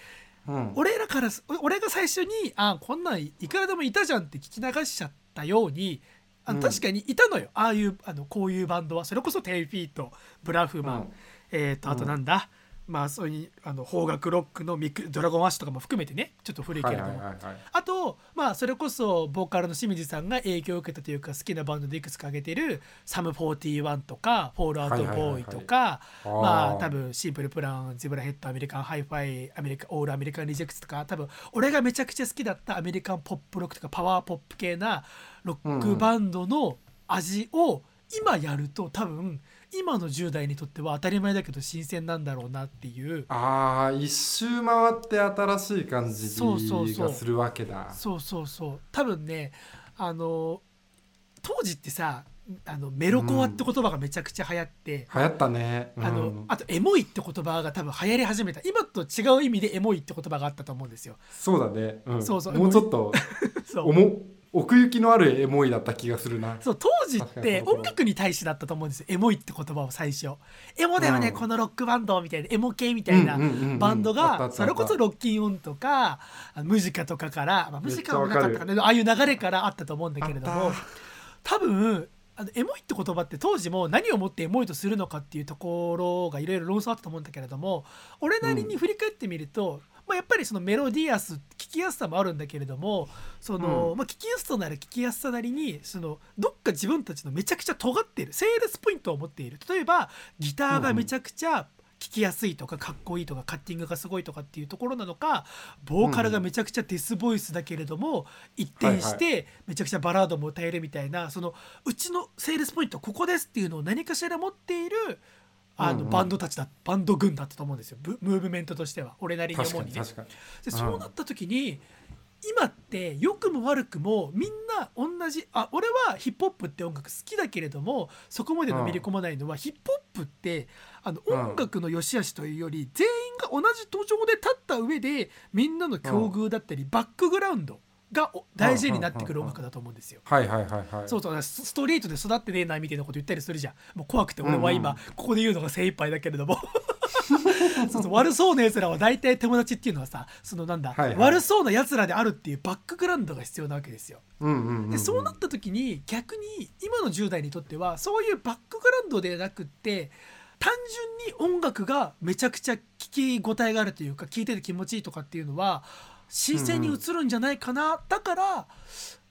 うん。俺らからす俺が最初にあこんなんいくらでもいたじゃんって聞き流しちゃったようにあ確かにいたのよ、ああいうあのこういうバンドは。それこそテイフィートブラフマン、うん。えー、とあとなんだ、まあそういうあの邦楽ロックのミクドラゴンアッシュとかも含めてねちょっと古いけはいれども、あとまあそれこそボーカルの清水さんが影響を受けたというか好きなバンドでいくつか挙げてる Sum 41とか Fall Out Boy とかまあ多分 Simple Plan Zebrahead American Hi-Fiアメリカ All-American Reject とか多分俺がめちゃくちゃ好きだったアメリカンポップロックとかパワーポップ系なロックバンドの味を今やると多分今の10代にとっては当たり前だけど新鮮なんだろうなっていう。あー一周回って新しい感じがするわけだ。そうそうそう。多分ねあの当時ってさあのメロコアって言葉がめちゃくちゃ流行って、流行ったね。あのうん。あとエモいって言葉が多分流行り始めた。今と違う意味でエモいって言葉があったと思うんですよ。そうだね、うん、そうそう。もうちょっと *laughs* そう。おも奥行きのあるエモいだった気がするな。そう当時って音楽に対してだったと思うんですよエモいって言葉を最初。エモだよね、うん。このロックバンドみたいなエモ系みたいなうんうんうんうん。バンドがそれこそロッキンオンとかムジカとかから、まあ、ムジカはなかったかめなああいう流れからあったと思うんだけれども多分あのエモいって言葉って当時も何をもってエモいとするのかっていうところがいろいろ論争あったと思うんだけれども俺なりに振り返ってみると、まあ、やっぱりそのメロディアス聞きやすさもあるんだけれどもその、うん。まあ、聞きやすさなら聞きやすさなりにそのどっか自分たちのめちゃくちゃ尖っているセールスポイントを持っている。例えばギターがめちゃくちゃ聞きやすいとかかっこいいとかカッティングがすごいとかっていうところなのかボーカルがめちゃくちゃデスボイスだけれども一転してめちゃくちゃバラードも歌えるみたいなそのうちのセールスポイントここですっていうのを何かしら持っているあのうんうん。バンドたちだバンド軍だったと思うんですよ。ブムーブメントとしては。俺なりに確思うにね。でうんそうなった時に今って良くも悪くもみんな同じあ俺はヒップホップって音楽好きだけれどもそこまでのめり込まないのは、ヒップホップってあのうん。音楽の良し悪しというより全員が同じ土壌で立った上でみんなの境遇だったり、バックグラウンドがお大事になってくる音楽だと思うんですよ。はいはいはいはいそうそうスストリートで育ってねえなみたいなこと言ったりするじゃん。もう怖くて俺は今、うん。ここで言うのが精一杯だけれども。*laughs* そうそう悪そうなやつらは大体友達っていうのはさそのなんだ、はいはい。悪そうなやつらであるっていうバックグラウンドが必要なわけですよ。うんうんうんうん。でそうなった時に逆に今の10代にとってはそういうバックグラウンドでなくって単純に音楽がめちゃくちゃ聞き応えがあるというか聞いてて気持ちいいとかっていうのは新鮮に映るんじゃないかな、だから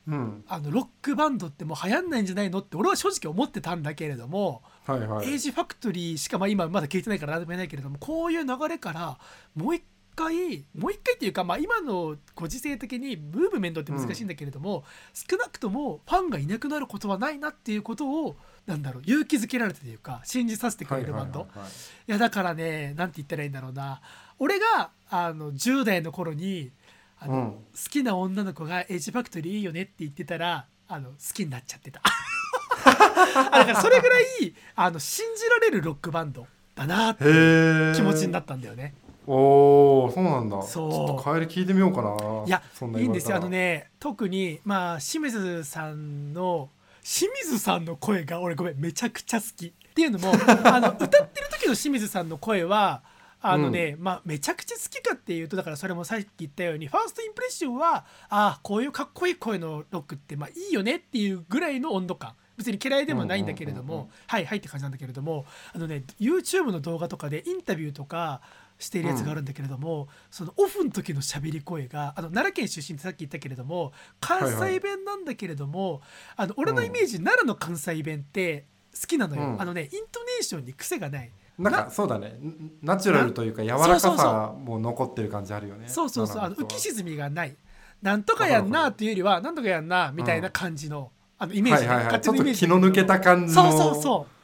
うん。あのロックバンドってもう流行んないんじゃないのって俺は正直思ってたんだけれども、はいはい。エイジファクトリーしかまあ今まだ聞いてないから何でも言えないけれどもこういう流れからもう一回もう一回っていうか、まあ、今のご時世的にムーブメントって難しいんだけれども、少なくともファンがいなくなることはないなっていうことをなんだろう勇気づけられたというか信じさせてくれるバンド、いやだからねなんて言ったらいいんだろうな。俺があの10代の頃にあの、うん。好きな女の子が「エイジファクトリーいいよね」って言ってたらあの好きになっちゃってた。あ *laughs* だからそれぐらいあの信じられるロックバンドだなってへえ気持ちになったんだよね。おおそうなんだ。ちょっと帰り聞いてみようかな。いやそんないいんですよ。あのね特にまあ清水さんの清水さんの声が俺ごめんめちゃくちゃ好きっていうのも *laughs* あの歌ってる時の清水さんの声はあのね、まあめちゃくちゃ好きかっていうとだからそれもさっき言ったようにファーストインプレッションはああこういうかっこいい声のロックってまあいいよねっていうぐらいの温度感。別に嫌いでもないんだけれども、うんうんうんうんはいはいって感じなんだけれどもあのね YouTube の動画とかでインタビューとかしているやつがあるんだけれども、そのオフの時の喋り声があの奈良県出身ってさっき言ったけれども関西弁なんだけれども、あの俺のイメージ、奈良の関西弁って好きなのよ、うん。あのねイントネーションに癖がないなんかそうだね。んナチュラルというか柔らかさも残ってる感じあるよね。そうそうそう。あの浮き沈みがない。なんとかやんなっていうよりはなんとかやんなみたいな感じの,、あのイメージ、ね。はいはいはい。ちょっと気の抜けた感じそうのそうそう。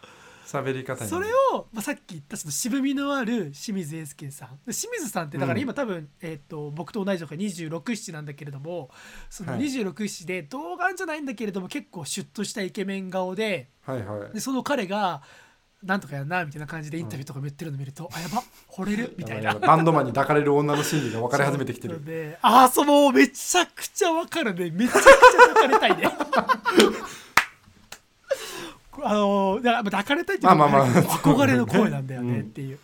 喋り方にそれを、まあ、さっき言ったその渋みのある清水英介さん。で清水さんってだから今多分、えー、と僕と同じとか267なんだけれどもそのはい。267で童顔じゃないんだけれども結構シュッとしたイケメン顔ではいはい。でその彼がなんとかやんなみたいな感じでインタビューとかも言ってるの見ると、あやば惚れる？みたいな。バンドマンに抱かれる女の心理が分かり始めてきてる。*laughs* でああそのめちゃくちゃわかるね。めちゃくちゃ抱かれたいね。*laughs* あのだから抱かれたいっていうかまあまあまあ。憧れの声なんだよねうん。っていう、ね。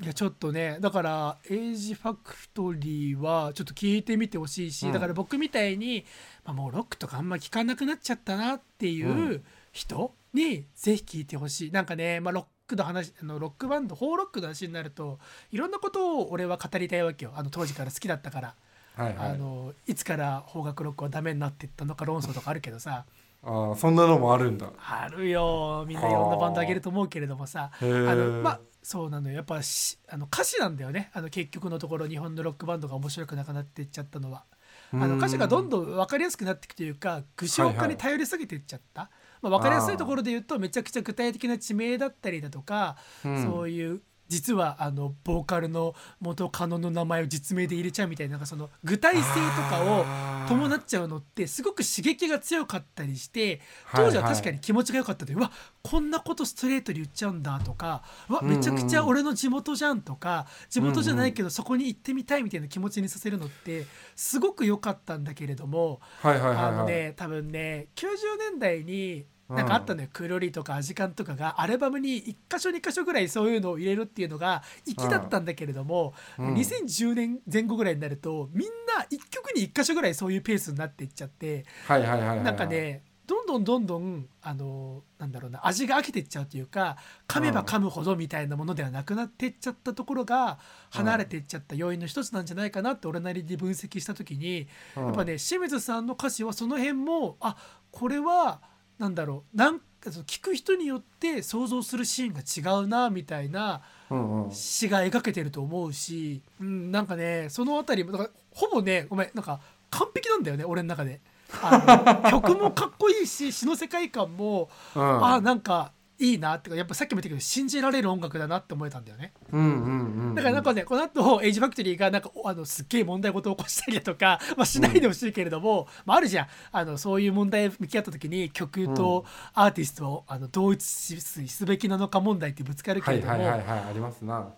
いやちょっとねだからエイジファクトリーはちょっと聞いてみてほしいし、うん。だから僕みたいに、まあ、もうロックとかあんま聞かなくなっちゃったなっていうう人にぜひ聞いてほしい。なんかね、まあ、ロックの話あのロックバンドホーロックの話になるといろんなことを俺は語りたいわけよ。あの当時から好きだったから、はいはい。あのいつから邦楽ロックはダメになっていったのか論争とかあるけどさ。ああそんなのもあるんだ。あるよ。みんないろんなバンドあげると思うけれどもさ。あのまあそうなのよ。やっぱしあの歌詞なんだよね。あの結局のところ日本のロックバンドが面白くなくなっていっちゃったのは。あの歌詞がどんどん分かりやすくなっていくというか具象化に頼りすぎていっちゃった、まあ、分かりやすいところで言うとめちゃくちゃ具体的な地名だったりだとか、うん。そういう実はあのボーカルの元カノの名前を実名で入れちゃうみたいななんかその具体性とかを伴っちゃうのってすごく刺激が強かったりして当時は確かに気持ちが良かったで、うわこんなことストレートに言っちゃうんだとかうわめちゃくちゃ俺の地元じゃんとか地元じゃないけどそこに行ってみたいみたいな気持ちにさせるのってすごく良かったんだけれども、はいはいはいあのはいね多分ね90年代になんかあったのよ、くるりとかアジカンとかがアルバムに1箇所2箇所ぐらいそういうのを入れるっていうのが粋だったんだけれども、うん。2010年前後ぐらいになるとみんな1曲に1箇所ぐらいそういうペースになっていっちゃってはいはいはいはいなんかねどんどんどんどんあのなんだろうな味が飽きていっちゃうというか噛めば噛むほどみたいなものではなくなっていっちゃったところが離れていっちゃった要因の一つなんじゃないかなって俺なりに分析した時にうん。やっぱね清水さんの歌詞はその辺もあこれはなんだろう。なんかその聞く人によって想像するシーンが違うなみたいなうんうん。詩が描けてると思うし、うん、なんかねそのあたりもだからほぼねごめんなんか完璧なんだよね俺の中で。あの *laughs* 曲もかっこいいし詩の世界観も、うん。あなんかいいなってかやっぱさっきも言ったけど信じられる音楽だなって思えたんだよね。うんうんうんだからなんかねこの後 Age Factory がなんかおあのすっげえ問題事を起こしたりだとか、まあ、しないでほしいけれども、まあ、あるじゃん。あのそういう問題向き合った時に曲とアーティストをあの同一視すべきなのか問題ってぶつかるけはいれども、はいはいはいありますな。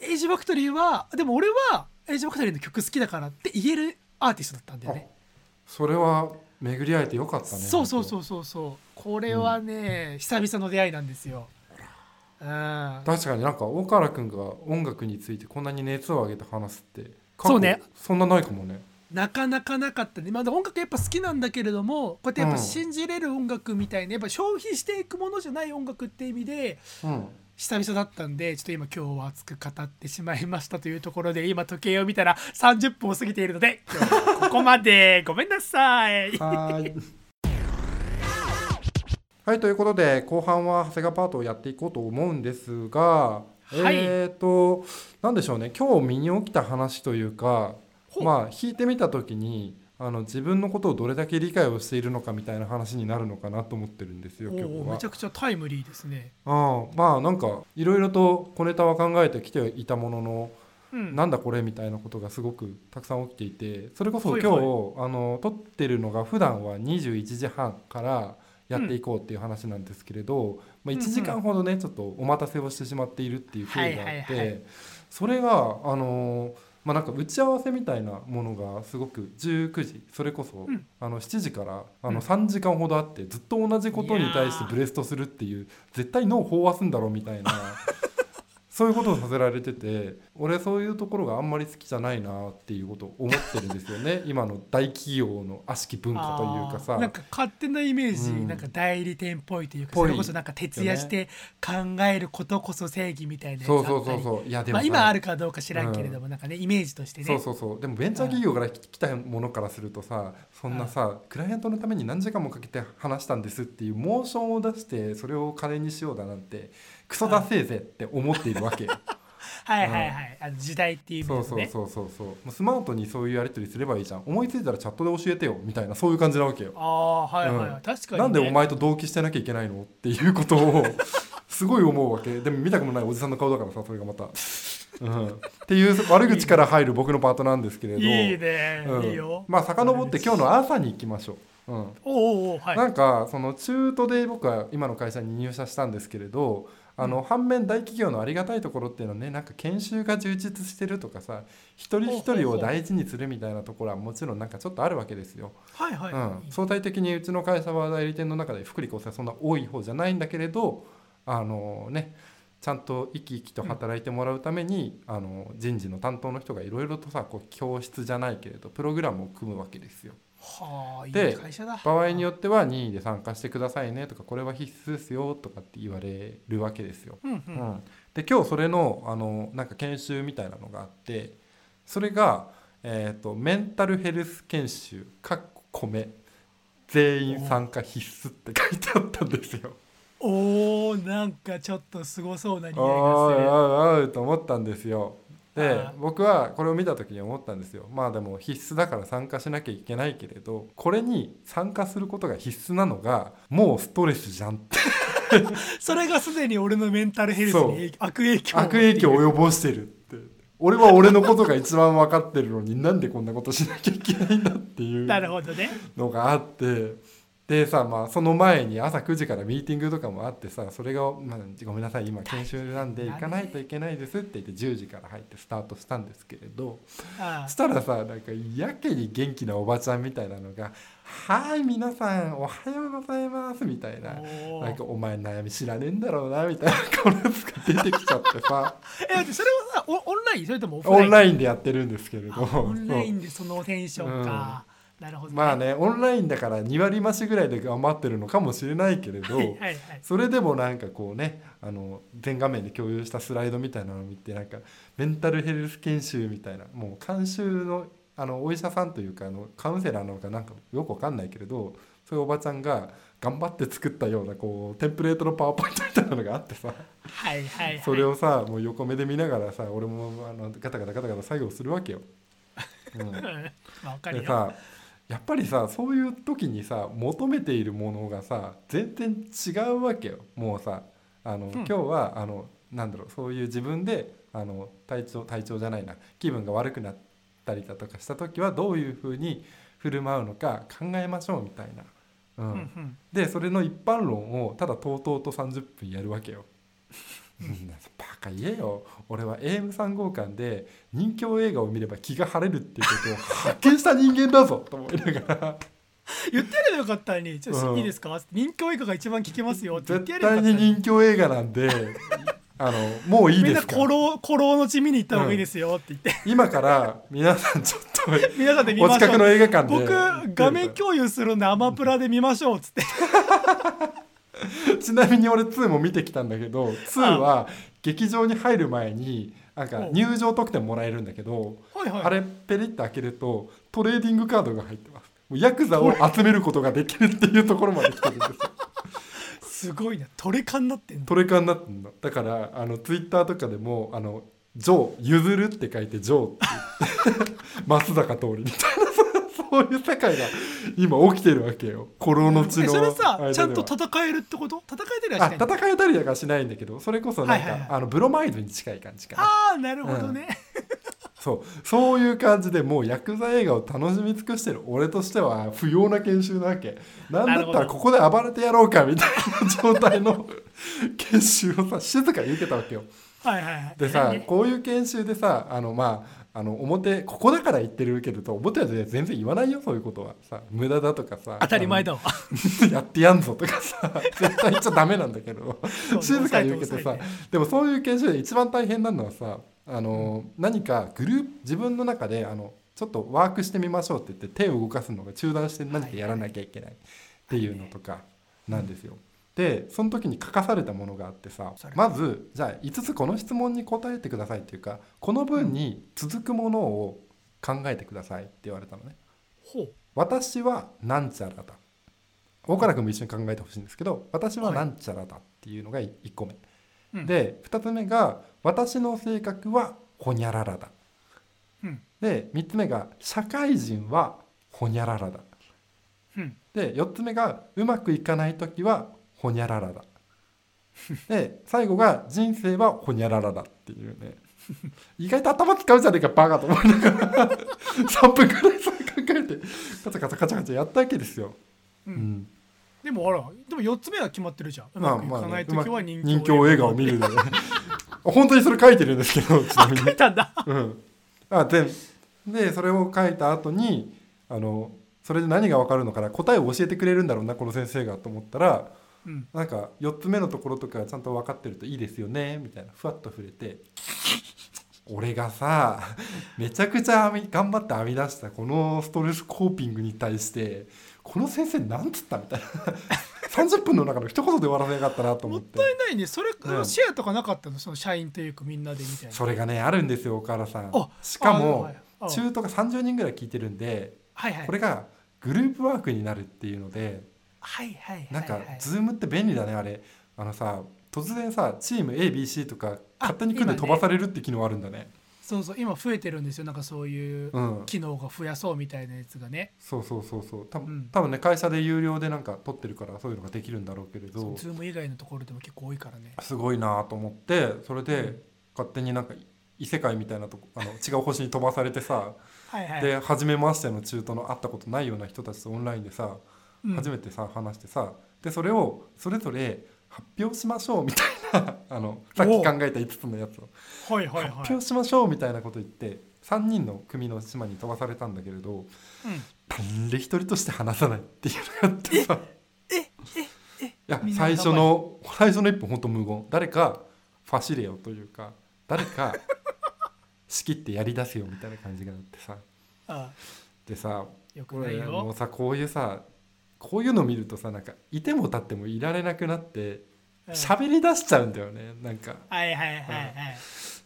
Age Factoryはでも俺は Age Factoryの曲好きだからって言えるアーティストだったんだよね。それは巡り会えてよかったねそうそうそうそうそう。これはね、久々の出会いなんですよ。うん、確かになんか大河原君が音楽についてこんなに熱を上げて話すってそうね。そんなないかもね。なかなかなかったね、まあ、音楽やっぱ好きなんだけれどもこうやってやっぱうん。信じれる音楽みたいなやっぱ消費していくものじゃない音楽って意味でうん久々だったんでちょっと今今日は熱く語ってしまいましたというところで今時計を見たら30分を過ぎているので今日はここまで。*laughs* ごめんなさい。はーい。はいということで後半は長谷川パートをやっていこうと思うんですが、はい。えっ、となんでしょうね。今日身に起きた話というかまあ弾いてみた時にあの自分のことをどれだけ理解をしているのかみたいな話になるのかなと思ってるんですよお今日はーめちゃ。くちゃタイムリーですね。ああまあなんかいろいろと小ネタは考えてきていたものの、うん、なんだこれみたいなことがすごくたくさん起きていてそれこそはい今日、はいあの撮ってるのが普段は21時半からやっていこうっていう話なんですけれど、まあ、1時間ほどねちょっとお待たせをしてしまっているっていう経緯があって、はいはいはいそれがあのまあなんか打ち合わせみたいなものがすごく19時それこそ、うん。あの7時からあうん。の3時間ほどあってずっと同じことに対してブレストするっていう絶対脳飽和すんだろうみたいな *laughs* そういうことをさせられてて俺そういうところがあんまり好きじゃないなっていうことを思ってるんですよね。*laughs* 今の大企業の悪しき文化というかさ。なんか勝手なイメージ、うん。なんか代理店っぽいというかそれこそなんか徹夜して考えることこそ正義みたいなそうそうそううそう。いやでもまあ、さ今あるかどうか知らんけれども、なんかねイメージとしてね。そうそうそう。でもベンチャー企業から来たものからするとさそんなさクライアントのために何時間もかけて話したんですっていうモーションを出してそれを金にしようだなんてクソだせえぜって思っているわけよ。*laughs* はいはいはい、あの時代っていう意そうそうそうそうそう。もうスマートにそういうやり取りすればいいじゃん。思いついたらチャットで教えてよみたいなそういう感じなわけよ。ああはいはいはい、うん。確かに、ね、なんでお前と同期してなきゃいけないのっていうことを *laughs* すごい思うわけ。でも見たくもないおじさんの顔だからさそれがまた、うん、っていう悪口から入る僕のパートなんですけれど。いいね、うん。いいよ。まあ遡って今日の朝に行きましょう、うん。おうおはい。なんかその中途で僕は今の会社に入社したんですけれどあの反面大企業のありがたいところっていうのはねなんか研修が充実してるとかさ一人一人を大事にするみたいなところはもちろんなんかちょっとあるわけですよ。はいはい、うん、相対的にうちの会社は代理店の中で福利厚生はそんな多い方じゃないんだけれどあのねちゃんと生き生きと働いてもらうために、あの人事の担当の人がいろいろとさこう教室じゃないけれどプログラムを組むわけですよ。はあいいで会社だ場合によっては任意で参加してくださいねとかこれは必須ですよとかって言われるわけですよ。うんううんん、で今日それのあのなんか研修みたいなのがあってそれが、えー、とメンタルヘルス研修かっこ米全員参加必須って書いてあったんですよ。おーなんかちょっとすごそうな匂いがするおいおいと思ったんですよ。で僕はこれを見た時に思ったんですよ。まあでも必須だから参加しなきゃいけないけれどこれに参加することが必須なのがもうストレスじゃんって。*laughs* それがすでに俺のメンタルヘルスに影悪影響を悪影響を及ぼしてるって。俺は俺のことが一番分かってるのになんでこんなことしなきゃいけないんだってっていうなるほどね。のがあってでさまあその前に朝9時からミーティングとかもあってさそれが、まあ、ごめんなさい今研修なんで行かないといけないですって言って10時から入ってスタートしたんですけれどあそしたらさなんかやけに元気なおばちゃんみたいなのが「はい皆さんおはようございます」みたいな。なんかお前悩み知らねえんだろうなみたいな *laughs* このやつが出てきちゃってさ。*laughs* えそれはさオオンライン？それともオン？ラインでやってるんですけれど。あオンラインでそのテンションか、なるほど、まあねオンラインだから2割増しぐらいで頑張ってるのかもしれないけれど、はいはいはい。それでもなんかこうねあの全画面で共有したスライドみたいなのを見てなんかメンタルヘルス研修みたいなもう監修のあのお医者さんというかあのカウンセラーなのかなんかよくわかんないけれどそういうおばちゃんが頑張って作ったようなこうテンプレートのパワーポイントみたいなのがあってさ。はいはいはい。それをさもう横目で見ながらさ俺もあのガタガタガタガタ作業するわけよ。うん。*laughs* かるよ。でさやっぱりさそういう時にさ求めているものがさ全然違うわけよもうさあの、ん今日はあのなんだろうそういう自分であの体調体調じゃないな気分が悪くなったりだとかした時はどういうふうに振る舞うのか考えましょうみたいな。うんうんうんでそれの一般論をただとうとうと30分やるわけよ。うんバカ言えよ。俺は AM3 号館で人気映画を見れば気が晴れるっていうことを発見した人間だぞと思いながら。言ってやればよかったのに「ちょっとうん。いいですか?」人気映画が一番聞けますよって絶対にに人気映画なんであのもういいみんなですか？ら古老古老の地見に行った方がいいですよって言って、今から皆さんちょっ皆さんで見ましょう。映画館で。僕画面共有するんでアマプラで見ましょうっつって *laughs* ちなみに俺2も見てきたんだけど2は劇場に入る前になんか入場特典もらえるんだけどはいはい。あれペリッと開けるとトレーディングカードが入ってます。もうヤクザを集めることができるっていうところまで来てるんですよ。*laughs* すごいな。トレカになってんの。トレカになってんの。だからあのツイッターとかでもあのジョー譲るって書いてジョーって言って *laughs* 松坂桃李みたいなそういう世界が今起きてるわけよ。古老の地のえそれさちゃんと戦えるってこと？戦えたりはあしないの戦えたりだからしないんだけどそれこそなんか、はいはいはい。あのブロマイドに近い感じかな。ああなるほどね、そう。そういう感じでもうヤクザ映画を楽しみ尽くしてる俺としては不要な研修なわけ。なんだったらここで暴れてやろうかみたいな状態の *laughs* 研修をさ静かに受けたわけよ。はいはいはい。でさ何？こういう研修でさあのまああの表ここだから言ってるけれど表は全然言わないよそういうことは。さ無駄だとかさ当たり前だわ。*laughs* やってやんぞとかさ *laughs* 絶対言っちゃダメなんだけど静かに受けてさでもそういう研修で一番大変なのはさあの、何かグループ自分の中であのちょっとワークしてみましょうって言って手を動かすのが中断して何かやらなきゃいけないっていうのとかなんですよ。でその時に書かされたものがあってさまずじゃあ5つこの質問に答えてくださいっていうかこの文に続くものを考えてくださいって言われたのね。ほう。私はなんちゃらだ。大倉君も一緒に考えてほしいんですけど私はなんちゃらだっていうのが1個目、うん。で2つ目が私の性格はほにゃららだ。うん。で3つ目が社会人はほにゃららだ。うん。で4つ目がうまくいかない時はほにゃららだ。で最後が人生はほにゃららだっていうね。意外と頭使うじゃねえかバカと思いながら。3分くらいさ考えてカチャカチャカチャカチャやったわけですよ。うん。うん。でもあらでも4つ目は決まってるじゃん。うまくいかない時は人人気映画を見るで。本当にそれ書いてるんですけどちなみに。書いたんだ。うん、あででそれを書いた後にあのそれで何が分かるのかな答えを教えてくれるんだろうなこの先生がと思ったらうん。なんか4つ目のところとかちゃんと分かってるといいですよねみたいな。ふわっと触れて *laughs* 俺がさめちゃくちゃ編み頑張って編み出したこのストレスコーピングに対してこの先生なんつったみたいな。*laughs* 30分の中の一言で終わらせなかったなと思っもってたいないね。それ、うん。シェアとかなかったの？その社員というかみんなでみたいな。それがねあるんですよ岡原さん。あしかも中途が30人ぐらい聞いてるんではいはい。これがグループワークになるっていうのではいはいはいなんかはい Zoomって便利だねあれ。あのさ突然さチーム ABC とかあ勝手に組んで飛ばされるって機能あるんだね。そうそう今増えてるんですよ。なんかそういううん機能が増やそうみたいなやつがね、そうそうそうそう。多分,、うん。多分ね会社で有料でなんか取ってるからそういうのができるんだろうけれど。 Zoom以外のところでも結構多いからね。すごいなと思ってそれでうん。勝手になんか異世界みたいなとこあの違う星に飛ばされてさはいはい。で初めましての中東の会ったことないような人たちとオンラインでさうん初めてさ話してさでそれをそれぞれ発表しましょうみたいな *laughs* あのさっき考えた5つのやつを。はいはいはい。発表しましょうみたいなこと言って3人の組の島に飛ばされたんだけれどうん。誰一人として話さないっていうのがあってさ。いや最初の最初の一歩本当無言。誰かファシレよというか誰か *laughs* 仕切ってやり出せよみたいな感じがあってさ。あでさよくない俺もうよさこういうさこういうの見るとさなんかいても立ってもいられなくなってうん。喋り出しちゃうんだよねなんか。はいはいはいはい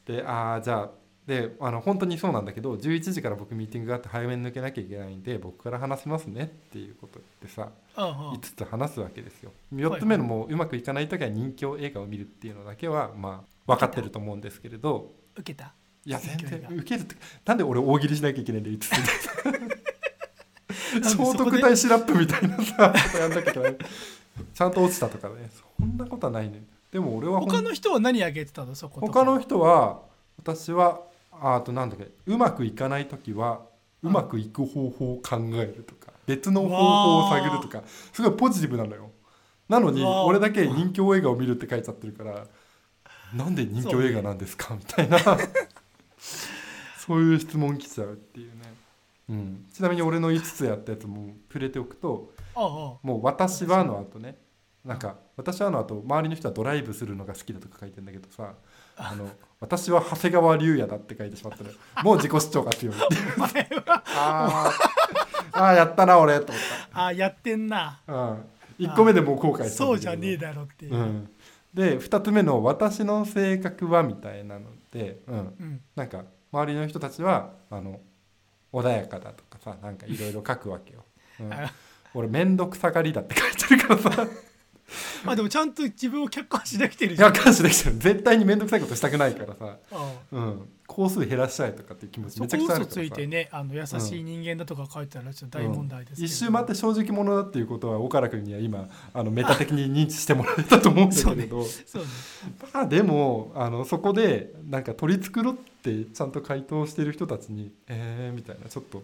でああじゃあであの本当にそうなんだけど11時から僕ミーティングがあって早めに抜けなきゃいけないんで僕から話しますねっていうことでさうんうん。5つ話すわけですよ。4つ目のもううまくいかない時は人気映画を見るっていうのだけはまあ分かってると思うんですけれど。受けた。いや全然受けるってなんで俺大喜利しなきゃいけないんだよ5つ聖徳太子ラップみたいなさことやんなきゃいけない。ちゃんと落ちたとかね。そんなことはないね。でも俺は他の人は何あげてたの？そこ他の人は私はああとなんだっけうまくいかない時はうまくいく方法を考えるとか別の方法を探るとかすごいポジティブなのよ。なのに俺だけ人気映画を見るって書いちゃってるからなんで人気映画なんですか？みたいな。*laughs* そういう質問来ちゃうっていうね、うん、ちなみに俺の5つやったやつも触れておくとああ。もう「私は」の後ねなんか「私は」の後周りの人はドライブするのが好きだとか書いてんだけどさあの私は長谷川龍也だって書いてしまったのよ。*laughs* もう自己主張が強い。っていうお前は。*laughs* あーあーやったな俺と思っあやってんな。た、うん、1個目でもう後悔したんだけどそうじゃねえだろっていう。う、ん、で2つ目の「私の性格は」みたいなので、うん、うん。なんか周りの人たちはあの穏やかだとかさなんかいろいろ書くわけよ、うん。あ俺面倒くさがりだって書いてるからさまあでもちゃんと自分を客観視できてるじゃん。いや感謝できてる。絶対に面倒くさいことしたくないからさ、あうん、工数減らしたいとかっていう気持ちめちゃくちゃある嘘からさ。ついてねあの優しい人間だとか書いてたらちょっと大問題ですけど、一周待って正直者だっていうことは岡原君には今あのメタ的に認知してもらえたと思うんだけれど、そうね。まあでもあのそこでなんか取り繕ってちゃんと回答してる人たちに「えー」みたいな。ちょっと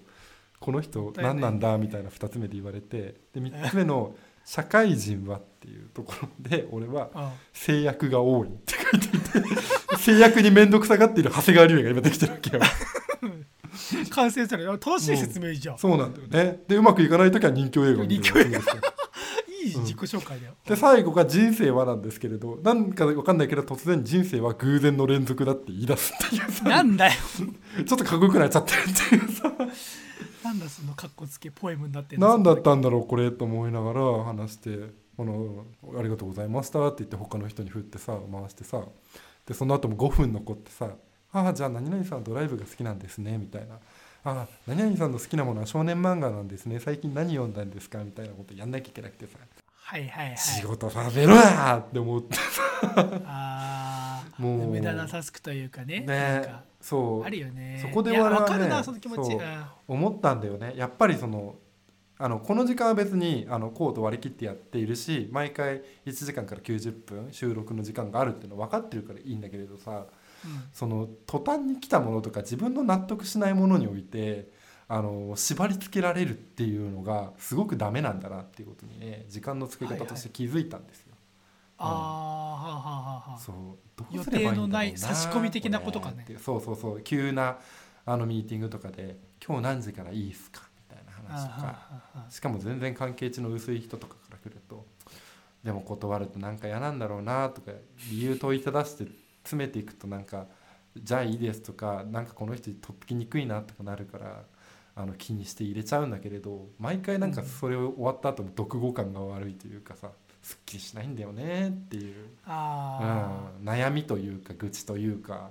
この人何なんだみたいな2つ目で言われて。で3つ目の「*laughs* 社会人は」っていうところで俺はあ制約が多いって書いていて制約に面倒くさがっている長谷川龍也が今できてるわけよ。*laughs* 完成された正しい説明じゃん、そうなんだよね。でうまくいかない時は人気映画を見るわけですよ。*laughs* いい自己紹介だよ、で最後が人生はなんですけれどなんかわかんないけど突然人生は偶然の連続だって言い出すっていうさ。なんだよ。*laughs* ちょっとかっこよくなっちゃってるっていうさなんだそのカッコつけポエムになって何だったんだろうこれと思いながら話してこの「ありがとうございました」って言って他の人に振ってさ回してさでその後も5分残ってさ「ああじゃあ何々さんはドライブが好きなんですね」みたいな「ああ何々さんの好きなものは少年漫画なんですね最近何読んだんですか?」みたいなことやんなきゃいけなくてさ。はいはいはい。仕事させろやって思ってああもう。無駄なタスクというかねね。かそう。あるよね。そこで俺はね。その気持ち。思ったんだよね。やっぱりそのあのこの時間は別にあのコート割り切ってやっているし毎回1時間から90分収録の時間があるっていうの分かってるからいいんだけれどさうん。その途端に来たものとか自分の納得しないものにおいてあの縛り付けられるっていうのがすごくダメなんだなっていうことにね時間の付け方として気づいたんですよ。ああはあはあはあはあそうどうすればいいんだろうな予定のない差し込み的なことかね。そうそうそう。急なあのミーティングとかで「今日何時からいいっすか?」みたいな話とか。しかも全然関係値の薄い人とかから来るとでも断るとなんか嫌なんだろうなとか理由問いただして詰めていくとなんか「じゃあいいです」とかなんかこの人にとっつきにくいなとかなるからあの気にして入れちゃうんだけれど毎回なんかそれを終わった後も読後感が悪いというかさすっきりしないんだよねっていう、あうん、悩みというか愚痴というか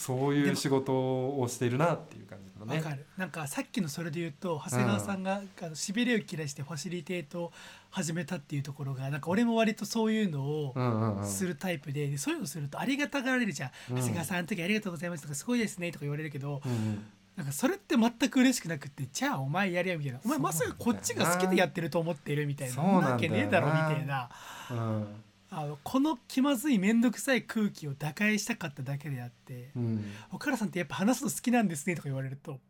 そういう仕事をしているなっていう感じだね。かる。なんかさっきのそれで言うと長谷川さんがあのしびれを切らしてファシリテートを始めたっていうところがなんか俺も割とそういうのをするタイプででそういうのするとありがたがられるじゃん「うん。長谷川さんあの時ありがとうございます」とか「すごいですね」とか言われるけどうんうんなんかそれって全く嬉しくなくってじゃあお前やりやみたいな。お前まさかこっちが好きでやってると思ってるみたいな。なわけねえだろみたいな。うん。あのこの気まずい面倒くさい空気を打開したかっただけであってうん「岡田さんってやっぱ話すの好きなんですね」とか言われると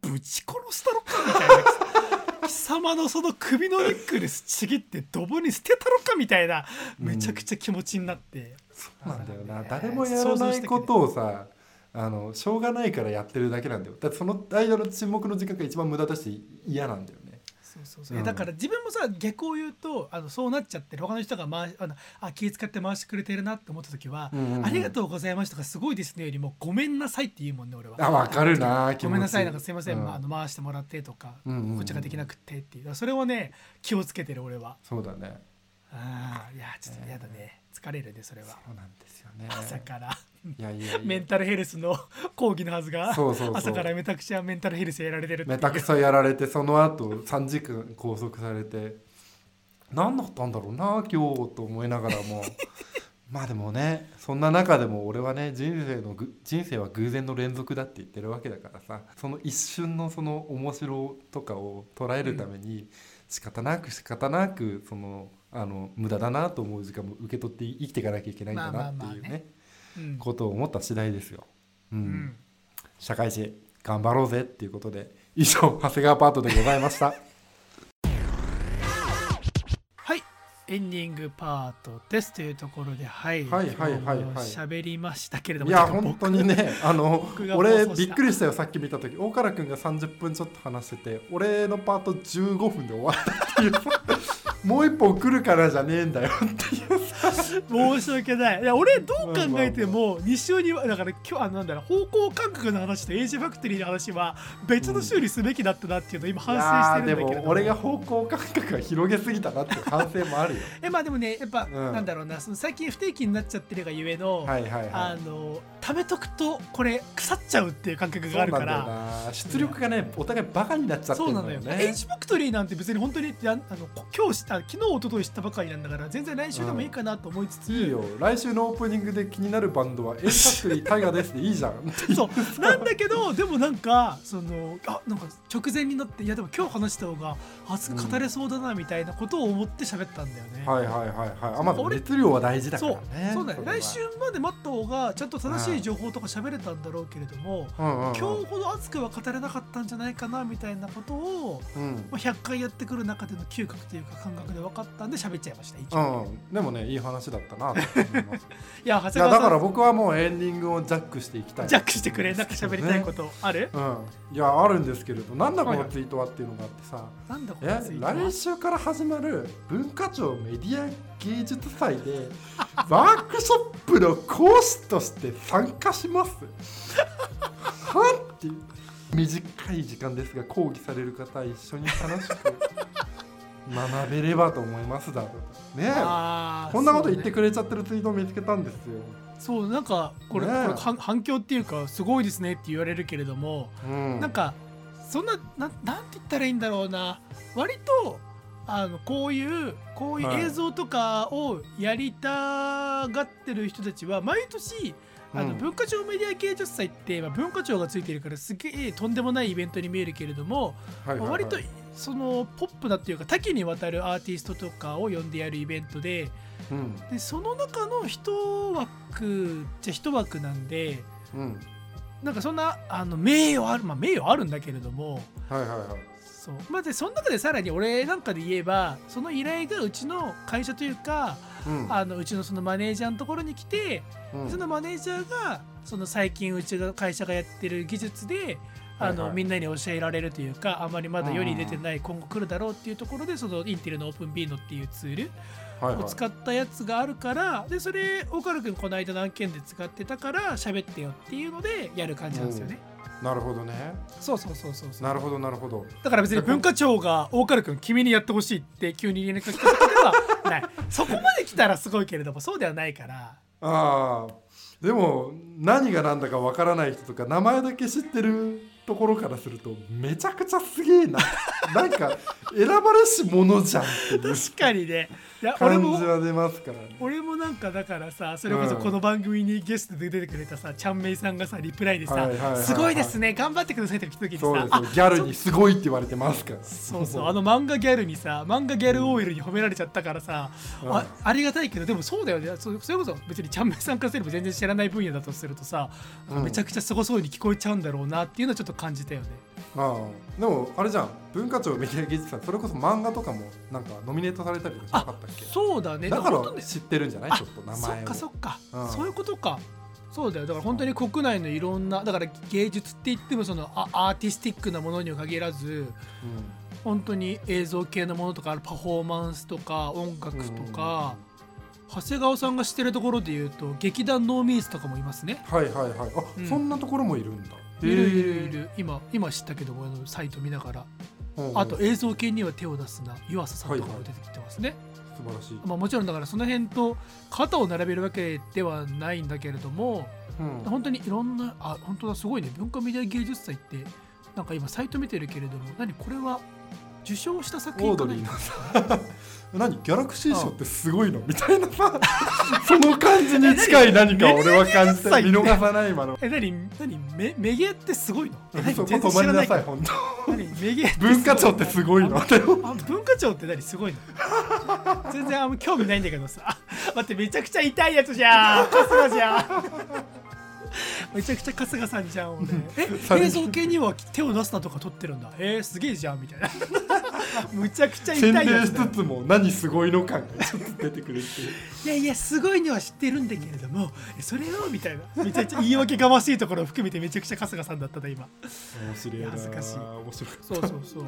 ぶち殺したろかみたいな。貴様のその首のネックレスちぎってドブに捨てたろかみたいな。めちゃくちゃ気持ちになって、そうなんだよな。誰もやらないことをさあのしょうがないからやってるだけなんだよ。だってその間の沈黙の時間が一番無駄だし嫌なんだよね。そうそうそう。うん。だから自分もさ逆を言うとあのそうなっちゃってる他の人が回しあのあ気遣って回してくれてるなって思った時は、うんうんうん。ありがとうございましたとかすごいですねよりもごめんなさいって言うもんね俺は。あわかるなごめんなさいなんかすいません、うん。まあ、あの回してもらってとか、うんうんうん。こっちができなくてっていう。それをね気をつけてる俺は。そうだね。ああいやちょっと嫌だね、疲れるねそれは。そうなんですよね。朝からいやいや *laughs* メンタルヘルスの講義のはずがそうそうそう。朝からめちゃくちゃメンタルヘルスやられてるめたくさやられてその後3時間拘束されて。何だったんだろうな今日と思いながらも。*laughs* まあでもねそんな中でも俺はね人生のぐ人生は偶然の連続だって言ってるわけだからさ。その一瞬のその面白とかを捉えるために仕方なく仕方なくそのあの無駄だなと思う時間も受け取って生きていかなきゃいけないんだなっていうまあまあまあね。ねうんことを思った次第ですよ。うん。うん。社会人頑張ろうぜっていうことで以上長谷川パートでございました。*laughs* はい。エンディングパートですというところではい。はいはいはいはい。喋りましたけれどもいや本当にね *laughs* あの俺びっくりしたよさっき見た時。大原君が30分ちょっと話してて俺のパート15分で終わったっていう *laughs* もう一本来るからじゃねえんだよっていう申し訳ない。いや俺どう考えても2週にはだから今日あのなんだろう方向感覚の話と Age Factoryの話は別の週にすべきだったなっていうのを今反省してるんだけれどいやーでも俺が方向感覚が広げすぎたなっていう反省もあるよ。え *laughs* まあでもねやっぱ、うんなんだろうなその最近不定期になっちゃってるがゆえの、はいはいはい。あの貯めとくとこれ腐っちゃうっていう感覚があるから。出力がねお互いバカになっちゃってそうなのるんだよ。よね Age Factory なんて別に本当にやあのこ今日知った昨日一昨日知ったばかりなんだから全然来週でもいいかなと思いつつ、いいよ。来週のオープニングで気になるバンドはエイジファクトリータイガーです。でいいじゃん。そう。なんだけどでもなんかそのあなんか直前になっていやでも今日話した方が熱く語れそうだなみたいなことを思って喋ったんだよね。はいはいはいはい。あまず俺熱量は大事だかそうらねそう。だよ。れは。来週まで待った方がちゃんと正しい情報とか喋れたんだろうけれども、今日ほど熱くは語れなかったんじゃないかなみたいなことを、うん。まあ、100回やってくる中での嗅覚というか感覚で分かったんで喋っちゃいました一う応、ん、でもねいい話だったなと思います。*laughs* いやだから僕はもうエンディングをジャックしていきたい。ジャックしてくれなんか喋りたいことある、うん。いやあるんですけれどなんだこのツイートはっていうのがあってさ、なんだこえのツイートは？来週から始まる文化庁メディア芸術祭でワークショップの講師として参加します。はって短い時間ですが講義される方一緒に楽しく学べればと思いますだと。ねこんなこと言ってくれちゃってるツイートを見つけたんですよ。そうなんかこれ,、ねえ。これ反反響っていうかすごいですねって言われるけれども、うん、なんかそんなななんて言ったらいいんだろうな。割とあのこういうこういうはい。映像とかをやりたがってる人たちは毎年あのうん。文化庁メディア芸術祭って、まあ、文化庁がついてるからすげえとんでもないイベントに見えるけれども、はいはいはい。割とそのポップなっていうか多岐にわたるアーティストとかを呼んでやるイベントでうん。でその中の一枠じゃ一枠なんでうん。なんかそんなあの名誉あるまあ名誉あるんだけれどもはいはいはいそう。まあでその中でさらに俺なんかで言えばその依頼がうちの会社というかうん。あのうちのそのマネージャーのところに来て、うん。そのマネージャーがその最近うちが会社がやってる技術であの、はい。はいみんなに教えられるというかあまりまだ世に出てない今後来るだろうっていうところでそのインテルのオープンビーノっていうツールを使ったやつがあるからでそれ岡野君この間の案件で使ってたから喋ってよっていうのでやる感じなんですよね。なるほどね。そうそうそうそうそう。なるほどなるほど。だから別に文化庁が大原君君にやってほしいって急に連絡が来たとかでは *laughs* ない。そこまで来たらすごいけれどもそうではないから。ああ。でも何が何だかわからない人とか名前だけ知ってるところからするとめちゃくちゃすげえな。なんか選ばれし者じゃん *laughs* 確かにね。いや俺感もじは出ますからね。俺もなんかだからさそれこそこの番組にゲストで出てくれたさちゃんめいさんがさリプライでさはいはいはいはい「すごいですね頑張ってください」って来た時にそうさあですよ。ギャルにすごいって言われてますから。そうそう。あの漫画ギャルにさ漫画ギャル OL に褒められちゃったからさ、うん。あありがたいけどでもそうだよね。そそれこそ別にちゃんめいさんからすれば全然知らない分野だとするとさ、うん。めちゃくちゃすごそうに聞こえちゃうんだろうなっていうのはちょっと感じたよねああでもあれじゃん。文化庁メディア芸術祭それこそ漫画とかもなんかノミネートされたりとかしなかったっけ？そうだね。だから知ってるんじゃない？あちょっと名そっかそっか、うん。そういうことか。そうだよ。だから本当に国内のいろんなだから芸術って言ってもそのあアーティスティックなものには限らず本当に映像系のものとかパフォーマンスとか音楽とか、長谷川さんが知ってるところで言うと劇団ノーミーズとかもいますね。はいはいはい。あ、うん。そんなところもいるんだいるいるいへる今今知ったけどあのサイト見ながら。えうんあと映像系には手を出すな。湯浅さんとかも出てきてますね、素晴らしい、まあ、もちろんだからその辺と肩を並べるわけではないんだけれどもうん。本当にいろんなあ本当だすごいね。文化メディア芸術祭ってなんか今サイト見てるけれども何これは受賞した作オ品かな？ードリーのさ何？ギャラクシー賞ってすごいの？みたいな。さ *laughs* その感じに近い。何かを俺は感じて見逃さない今の。え何？何？メメゲってすごいの？そこ止まりなさい本当。何？メゲ文化庁ってすごいの？文化庁って何？すごいの？全然あんま興味ないんだけどさ。あ *laughs* 待ってめちゃくちゃ痛いやつじゃん。*laughs* 春日じゃん *laughs* めちゃくちゃ春日さんじゃん俺。*laughs* さえ映像系には手を出すなとか撮ってるんだ。えー、すげえじゃんみたいな。*laughs* むちゃくちゃ痛いやつだ。よつつも何すごいの感がちょっと出てくるっていう。いやいやすごいのは知ってるんだけれどもそれをみたいな。めちゃくちゃ言い訳がましいところを含めてめちゃくちゃ春日さんだったな今。面白いな。恥ずかしい。面白いそうそうそう。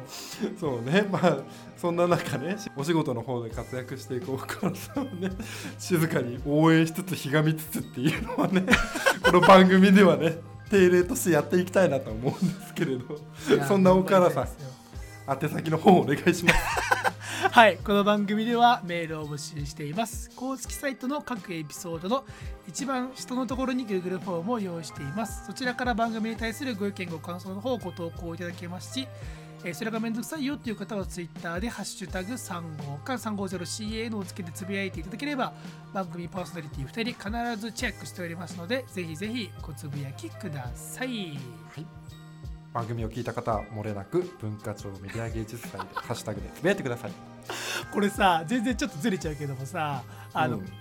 そうね。まあそんな中ねお仕事の方で活躍していく岡原さんをね静かに応援しつつひがみつつっていうのはねこの番組ではね定例としてやっていきたいなと思うんですけれどそんな岡原さん宛先の方お願いします *laughs* はい、この番組ではメールを募集しています。公式サイトの各エピソードの一番下のところに Google フォームを用意しています。そちらから番組に対するご意見、ご感想の方をご投稿いただけますし、えーそれがめんどくさいよという方は Twitter で「ハッシュタグ #350 か 350CA をつけてつぶやいていただければ番組パーソナリティ2人必ずチェックしておりますのでぜひぜひごつぶやきください。番組を聞いた方は漏れなく文化庁メディア芸術祭でハッシュタグでつぶやいてください。*laughs* これさ全然ちょっとずれちゃうけどもさあの、うん。し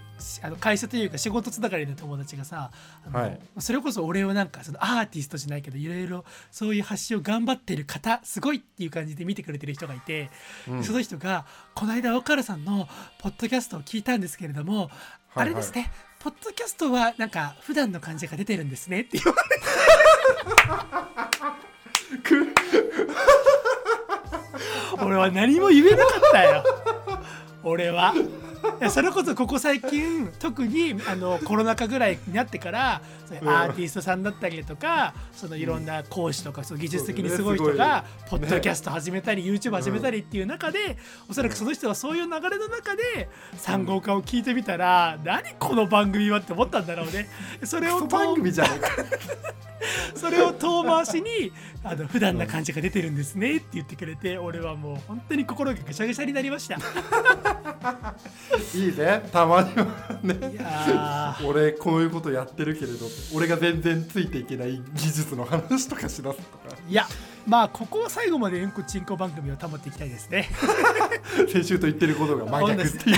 あの会社というか仕事つながりの友達がさはい。それこそ俺をなんかそのアーティストじゃないけどいろいろそういう発信を頑張ってる方すごいっていう感じで見てくれてる人がいて、うん。その人が「この間岡原さんのポッドキャストを聞いたんですけれども、はい。あれですねポッドキャストはなんか普段の感じが出てるんですね」って言われて。*laughs* 俺は何も言えなかったよ。俺はいやそれこそここ最近特にあのコロナ禍ぐらいになってからアーティストさんだったりだとか、そのいろんな講師とかその技術的にすごい人がポッドキャスト始めたり、YouTube 始めたりっていう中で、おそらくその人はそういう流れの中で3号化を聞いてみたら、何この番組はって思ったんだろうね。それをクソ番組じゃねえか。*laughs* それを遠回しにあの普段な感じが出てるんですねって言ってくれて俺はもう本当に心がぐしゃぐしゃになりました。いいね。たまにはね。俺こういうことやってるけれど俺が全然ついていけない技術の話とかしだすとか。いやまあここは最後までうんこちんこ番組を保っていきたいですね。*laughs* 先週と言ってることが真逆っていう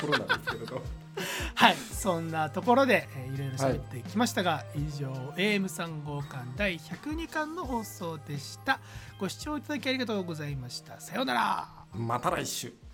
ところなんですけれど *laughs* はいそんなところで、えー、いろいろ喋ってきましたが、以上 AM3 号館第102巻の放送でした。ご視聴いただきありがとうございました。さようなら。また来週。